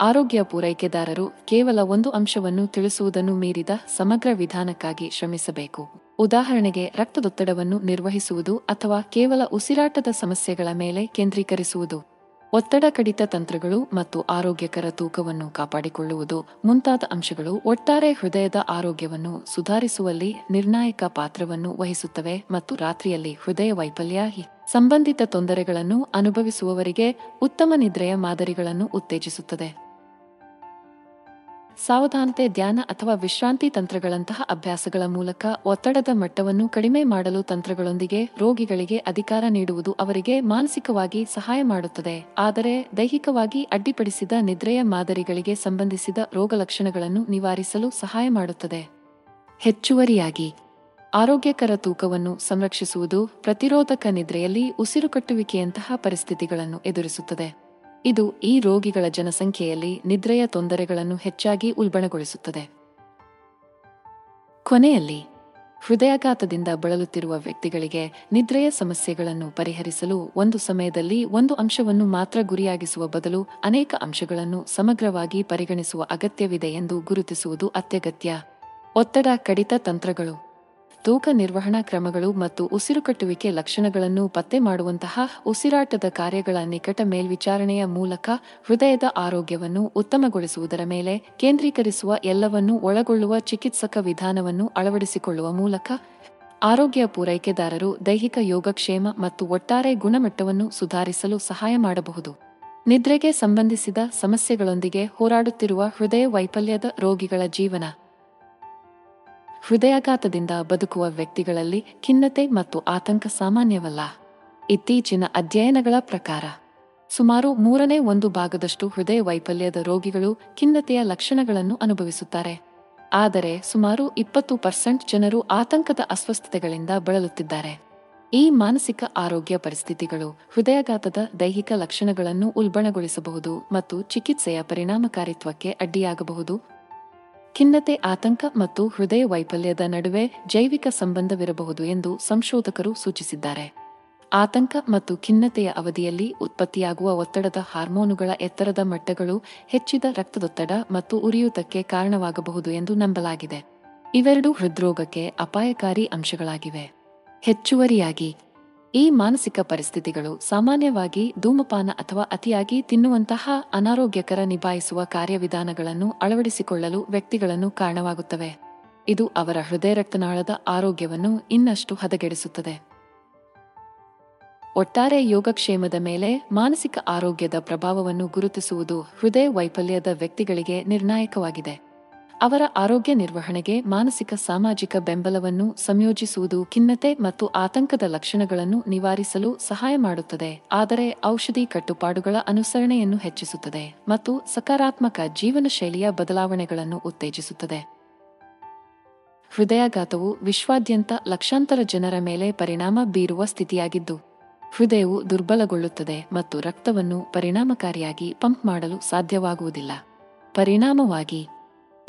ಆರೋಗ್ಯ ಪೂರೈಕೆದಾರರು ಕೇವಲ ಒಂದು ಅಂಶವನ್ನು ತಿಳಿಸುವುದನ್ನು ಮೀರಿದ ಸಮಗ್ರ ವಿಧಾನಕ್ಕಾಗಿ ಶ್ರಮಿಸಬೇಕು. ಉದಾಹರಣೆಗೆ, ರಕ್ತದೊತ್ತಡವನ್ನು ನಿರ್ವಹಿಸುವುದು ಅಥವಾ ಕೇವಲ ಉಸಿರಾಟದ ಸಮಸ್ಯೆಗಳ ಮೇಲೆ ಕೇಂದ್ರೀಕರಿಸುವುದು. ಒತ್ತಡ ಕಡಿತ ತಂತ್ರಗಳು ಮತ್ತು ಆರೋಗ್ಯಕರ ತೂಕವನ್ನು ಕಾಪಾಡಿಕೊಳ್ಳುವುದು ಮುಂತಾದ ಅಂಶಗಳು ಒಟ್ಟಾರೆ ಹೃದಯದ ಆರೋಗ್ಯವನ್ನು ಸುಧಾರಿಸುವಲ್ಲಿ ನಿರ್ಣಾಯಕ ಪಾತ್ರವನ್ನು ವಹಿಸುತ್ತವೆ ಮತ್ತು ರಾತ್ರಿಯಲ್ಲಿ ಹೃದಯ ವೈಫಲ್ಯ ಸಂಬಂಧಿತ ತೊಂದರೆಗಳನ್ನು ಅನುಭವಿಸುವವರಿಗೆ ಉತ್ತಮ ನಿದ್ರೆಯ ಮಾದರಿಗಳನ್ನು ಉತ್ತೇಜಿಸುತ್ತದೆ. ಸಾವಧಾನತೆ, ಧ್ಯಾನ ಅಥವಾ ವಿಶ್ರಾಂತಿ ತಂತ್ರಗಳಂತಹ ಅಭ್ಯಾಸಗಳ ಮೂಲಕ ಒತ್ತಡದ ಮಟ್ಟವನ್ನು ಕಡಿಮೆ ಮಾಡಲು ತಂತ್ರಗಳೊಂದಿಗೆ ರೋಗಿಗಳಿಗೆ ಅಧಿಕಾರ ನೀಡುವುದು ಅವರಿಗೆ ಮಾನಸಿಕವಾಗಿ ಸಹಾಯ ಮಾಡುತ್ತದೆ. ಆದರೆ ದೈಹಿಕವಾಗಿ ಅಡ್ಡಿಪಡಿಸಿದ ನಿದ್ರೆಯ ಮಾದರಿಗಳಿಗೆ ಸಂಬಂಧಿಸಿದ ರೋಗಲಕ್ಷಣಗಳನ್ನು ನಿವಾರಿಸಲು ಸಹಾಯ ಮಾಡುತ್ತದೆ. ಹೆಚ್ಚುವರಿಯಾಗಿ, ಆರೋಗ್ಯಕರ ತೂಕವನ್ನು ಸಂರಕ್ಷಿಸುವುದು ಪ್ರತಿರೋಧಕ ನಿದ್ರೆಯಲ್ಲಿ ಉಸಿರುಕಟ್ಟುವಿಕೆಯಂತಹ ಪರಿಸ್ಥಿತಿಗಳನ್ನು ಎದುರಿಸುತ್ತದೆ. ಇದು ಈ ರೋಗಿಗಳ ಜನಸಂಖ್ಯೆಯಲ್ಲಿ ನಿದ್ರೆಯ ತೊಂದರೆಗಳನ್ನು ಹೆಚ್ಚಾಗಿ ಉಲ್ಬಣಗೊಳಿಸುತ್ತದೆ. ಕೊನೆಯಲ್ಲಿ, ಹೃದಯಾಘಾತದಿಂದ ಬಳಲುತ್ತಿರುವ ವ್ಯಕ್ತಿಗಳಿಗೆ ನಿದ್ರೆಯ ಸಮಸ್ಯೆಗಳನ್ನು ಪರಿಹರಿಸಲು ಒಂದು ಸಮಯದಲ್ಲಿ ಒಂದು ಅಂಶವನ್ನು ಮಾತ್ರ ಗುರಿಯಾಗಿಸುವ ಬದಲು ಅನೇಕ ಅಂಶಗಳನ್ನು ಸಮಗ್ರವಾಗಿ ಪರಿಗಣಿಸುವ ಅಗತ್ಯವಿದೆ ಎಂದು ಗುರುತಿಸುವುದು ಅತ್ಯಗತ್ಯ. ಒತ್ತಡ ಕಡಿತ ತಂತ್ರಗಳು. ತೂಕ ನಿರ್ವಹಣಾ ಕ್ರಮಗಳು ಮತ್ತು ಉಸಿರುಕಟ್ಟುವಿಕೆ ಲಕ್ಷಣಗಳನ್ನು ಪತ್ತೆ ಮಾಡುವಂತಹ ಉಸಿರಾಟದ ಕಾರ್ಯಗಳ ನಿಕಟ ಮೇಲ್ವಿಚಾರಣೆಯ ಮೂಲಕ ಹೃದಯದ ಆರೋಗ್ಯವನ್ನು ಉತ್ತಮಗೊಳಿಸುವುದರ ಮೇಲೆ ಕೇಂದ್ರೀಕರಿಸುವ ಎಲ್ಲವನ್ನೂ ಒಳಗೊಳ್ಳುವ ಚಿಕಿತ್ಸಕ ವಿಧಾನವನ್ನು ಅಳವಡಿಸಿಕೊಳ್ಳುವ ಮೂಲಕ ಆರೋಗ್ಯ ಪೂರೈಕೆದಾರರು ದೈಹಿಕ ಯೋಗಕ್ಷೇಮ ಮತ್ತು ಒಟ್ಟಾರೆ ಗುಣಮಟ್ಟವನ್ನು ಸುಧಾರಿಸಲು ಸಹಾಯ ಮಾಡಬಹುದು. ನಿದ್ರೆಗೆ ಸಂಬಂಧಿಸಿದ ಸಮಸ್ಯೆಗಳೊಂದಿಗೆ ಹೋರಾಡುತ್ತಿರುವ ಹೃದಯ ವೈಫಲ್ಯದ ರೋಗಿಗಳ ಜೀವನ. ಹೃದಯಾಘಾತದಿಂದ ಬದುಕುವ ವ್ಯಕ್ತಿಗಳಲ್ಲಿ ಖಿನ್ನತೆ ಮತ್ತು ಆತಂಕ ಸಾಮಾನ್ಯವಲ್ಲ. ಇತ್ತೀಚಿನ ಅಧ್ಯಯನಗಳ ಪ್ರಕಾರ, ಸುಮಾರು ಮೂರನೇ ಒಂದು ಭಾಗದಷ್ಟು ಹೃದಯ ವೈಫಲ್ಯದ ರೋಗಿಗಳು ಖಿನ್ನತೆಯ ಲಕ್ಷಣಗಳನ್ನು ಅನುಭವಿಸುತ್ತಾರೆ. ಆದರೆ ಸುಮಾರು ಇಪ್ಪತ್ತು ಪರ್ಸೆಂಟ್ ಜನರು ಆತಂಕದ ಅಸ್ವಸ್ಥತೆಗಳಿಂದ ಬಳಲುತ್ತಿದ್ದಾರೆ. ಈ ಮಾನಸಿಕ ಆರೋಗ್ಯ ಪರಿಸ್ಥಿತಿಗಳು ಹೃದಯಾಘಾತದ ದೈಹಿಕ ಲಕ್ಷಣಗಳನ್ನು ಉಲ್ಬಣಗೊಳಿಸಬಹುದು ಮತ್ತು ಚಿಕಿತ್ಸೆಯ ಪರಿಣಾಮಕಾರಿತ್ವಕ್ಕೆ ಅಡ್ಡಿಯಾಗಬಹುದು. ಖಿನ್ನತೆ, ಆತಂಕ ಮತ್ತು ಹೃದಯ ವೈಫಲ್ಯದ ನಡುವೆ ಜೈವಿಕ ಸಂಬಂಧವಿರಬಹುದು ಎಂದು ಸಂಶೋಧಕರು ಸೂಚಿಸಿದ್ದಾರೆ. ಆತಂಕ ಮತ್ತು ಖಿನ್ನತೆಯ ಅವಧಿಯಲ್ಲಿ ಉತ್ಪತ್ತಿಯಾಗುವ ಒತ್ತಡದ ಹಾರ್ಮೋನುಗಳ ಎತ್ತರದ ಮಟ್ಟಗಳು ಹೆಚ್ಚಿದ ರಕ್ತದೊತ್ತಡ ಮತ್ತು ಉರಿಯೂತಕ್ಕೆ ಕಾರಣವಾಗಬಹುದು ಎಂದು ನಂಬಲಾಗಿದೆ. ಇವೆರಡೂ ಹೃದ್ರೋಗಕ್ಕೆ ಅಪಾಯಕಾರಿ ಅಂಶಗಳಾಗಿವೆ. ಹೆಚ್ಚುವರಿಯಾಗಿ ಈ ಮಾನಸಿಕ ಪರಿಸ್ಥಿತಿಗಳು ಸಾಮಾನ್ಯವಾಗಿ ಧೂಮಪಾನ ಅಥವಾ ಅತಿಯಾಗಿ ತಿನ್ನುವಂತಹ ಅನಾರೋಗ್ಯಕರ ನಿಭಾಯಿಸುವ ಕಾರ್ಯವಿಧಾನಗಳನ್ನು ಅಳವಡಿಸಿಕೊಳ್ಳಲು ವ್ಯಕ್ತಿಗಳನ್ನು ಕಾರಣವಾಗುತ್ತವೆ. ಇದು ಅವರ ಹೃದಯ ರಕ್ತನಾಳದ ಆರೋಗ್ಯವನ್ನು ಇನ್ನಷ್ಟು ಹದಗೆಡಿಸುತ್ತದೆ. ಒಟ್ಟಾರೆ ಯೋಗಕ್ಷೇಮದ ಮೇಲೆ ಮಾನಸಿಕ ಆರೋಗ್ಯದ ಪ್ರಭಾವವನ್ನು ಗುರುತಿಸುವುದು ಹೃದಯ ವೈಫಲ್ಯದ ವ್ಯಕ್ತಿಗಳಿಗೆ ನಿರ್ಣಾಯಕವಾಗಿದೆ. ಅವರ ಆರೋಗ್ಯ ನಿರ್ವಹಣೆಗೆ ಮಾನಸಿಕ ಸಾಮಾಜಿಕ ಬೆಂಬಲವನ್ನು ಸಂಯೋಜಿಸುವುದು ಖಿನ್ನತೆ ಮತ್ತು ಆತಂಕದ ಲಕ್ಷಣಗಳನ್ನು ನಿವಾರಿಸಲು ಸಹಾಯ ಮಾಡುತ್ತದೆ. ಆದರೆ ಔಷಧಿ ಕಟ್ಟುಪಾಡುಗಳ ಅನುಸರಣೆಯನ್ನು ಹೆಚ್ಚಿಸುತ್ತದೆ ಮತ್ತು ಸಕಾರಾತ್ಮಕ ಜೀವನ ಶೈಲಿಯ ಬದಲಾವಣೆಗಳನ್ನು ಉತ್ತೇಜಿಸುತ್ತದೆ. ಹೃದಯಾಘಾತವು ವಿಶ್ವಾದ್ಯಂತ ಲಕ್ಷಾಂತರ ಜನರ ಮೇಲೆ ಪರಿಣಾಮ ಬೀರುವ ಸ್ಥಿತಿಯಾಗಿದ್ದು, ಹೃದಯವು ದುರ್ಬಲಗೊಳ್ಳುತ್ತದೆ ಮತ್ತು ರಕ್ತವನ್ನು ಪರಿಣಾಮಕಾರಿಯಾಗಿ ಪಂಪ್ ಮಾಡಲು ಸಾಧ್ಯವಾಗುವುದಿಲ್ಲ. ಪರಿಣಾಮವಾಗಿ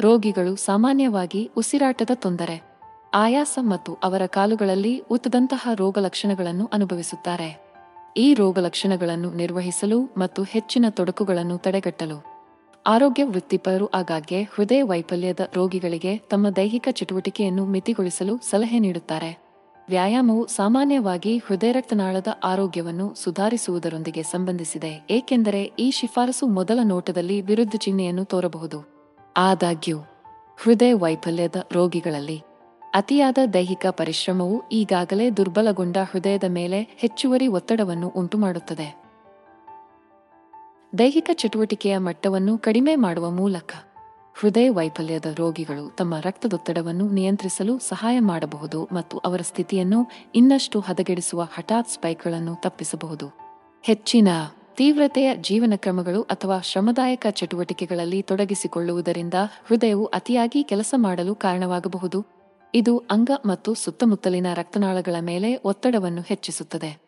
ರೋಗಿಗಳು ಸಾಮಾನ್ಯವಾಗಿ ಉಸಿರಾಟದ ತೊಂದರೆ, ಆಯಾಸ ಮತ್ತು ಅವರ ಕಾಲುಗಳಲ್ಲಿ ಉತ್ತದಂತಹ ರೋಗಲಕ್ಷಣಗಳನ್ನು ಅನುಭವಿಸುತ್ತಾರೆ. ಈ ರೋಗಲಕ್ಷಣಗಳನ್ನು ನಿರ್ವಹಿಸಲು ಮತ್ತು ಹೆಚ್ಚಿನ ತೊಡಕುಗಳನ್ನು ತಡೆಗಟ್ಟಲು ಆರೋಗ್ಯ ವೃತ್ತಿಪರರು ಆಗಾಗ್ಗೆ ಹೃದಯ ವೈಫಲ್ಯದ ರೋಗಿಗಳಿಗೆ ತಮ್ಮ ದೈಹಿಕ ಚಟುವಟಿಕೆಯನ್ನು ಮಿತಿಗೊಳಿಸಲು ಸಲಹೆ ನೀಡುತ್ತಾರೆ. ವ್ಯಾಯಾಮವು ಸಾಮಾನ್ಯವಾಗಿ ಹೃದಯ ರಕ್ತನಾಳದ ಆರೋಗ್ಯವನ್ನು ಸುಧಾರಿಸುವುದರೊಂದಿಗೆ ಸಂಬಂಧಿಸಿದೆ, ಏಕೆಂದರೆ ಈ ಶಿಫಾರಸು ಮೊದಲ ನೋಟದಲ್ಲಿ ವಿರುದ್ಧ ಚಿಹ್ನೆಯನ್ನು ತೋರಬಹುದು. ಆದಾಗ್ಯೂ ಹೃದಯ ವೈಫಲ್ಯದ ರೋಗಿಗಳಲ್ಲಿ ಅತಿಯಾದ ದೈಹಿಕ ಪರಿಶ್ರಮವು ಈಗಾಗಲೇ ದುರ್ಬಲಗೊಂಡ ಹೃದಯದ ಮೇಲೆ ಹೆಚ್ಚುವರಿ ಒತ್ತಡವನ್ನು ಉಂಟುಮಾಡುತ್ತದೆ. ದೈಹಿಕ ಚಟುವಟಿಕೆಯ ಮಟ್ಟವನ್ನು ಕಡಿಮೆ ಮಾಡುವ ಮೂಲಕ ಹೃದಯ ವೈಫಲ್ಯದ ರೋಗಿಗಳು ತಮ್ಮ ರಕ್ತದೊತ್ತಡವನ್ನು ನಿಯಂತ್ರಿಸಲು ಸಹಾಯ ಮಾಡಬಹುದು ಮತ್ತು ಅವರ ಸ್ಥಿತಿಯನ್ನು ಇನ್ನಷ್ಟು ಹದಗೆಡಿಸುವ ಹಠಾತ್ ಸ್ಪೈಕ್ಗಳನ್ನು ತಪ್ಪಿಸಬಹುದು. ಹೆಚ್ಚಿನ ತೀವ್ರತೆಯ ಜೀವನ ಕ್ರಮಗಳು ಅಥವಾ ಶ್ರಮದಾಯಕ ಚಟುವಟಿಕೆಗಳಲ್ಲಿ ತೊಡಗಿಸಿಕೊಳ್ಳುವುದರಿಂದ ಹೃದಯವು ಅತಿಯಾಗಿ ಕೆಲಸ ಮಾಡಲು ಕಾರಣವಾಗಬಹುದು. ಇದು ಅಂಗ ಮತ್ತು ಸುತ್ತಮುತ್ತಲಿನ ರಕ್ತನಾಳಗಳ ಮೇಲೆ ಒತ್ತಡವನ್ನು ಹೆಚ್ಚಿಸುತ್ತದೆ.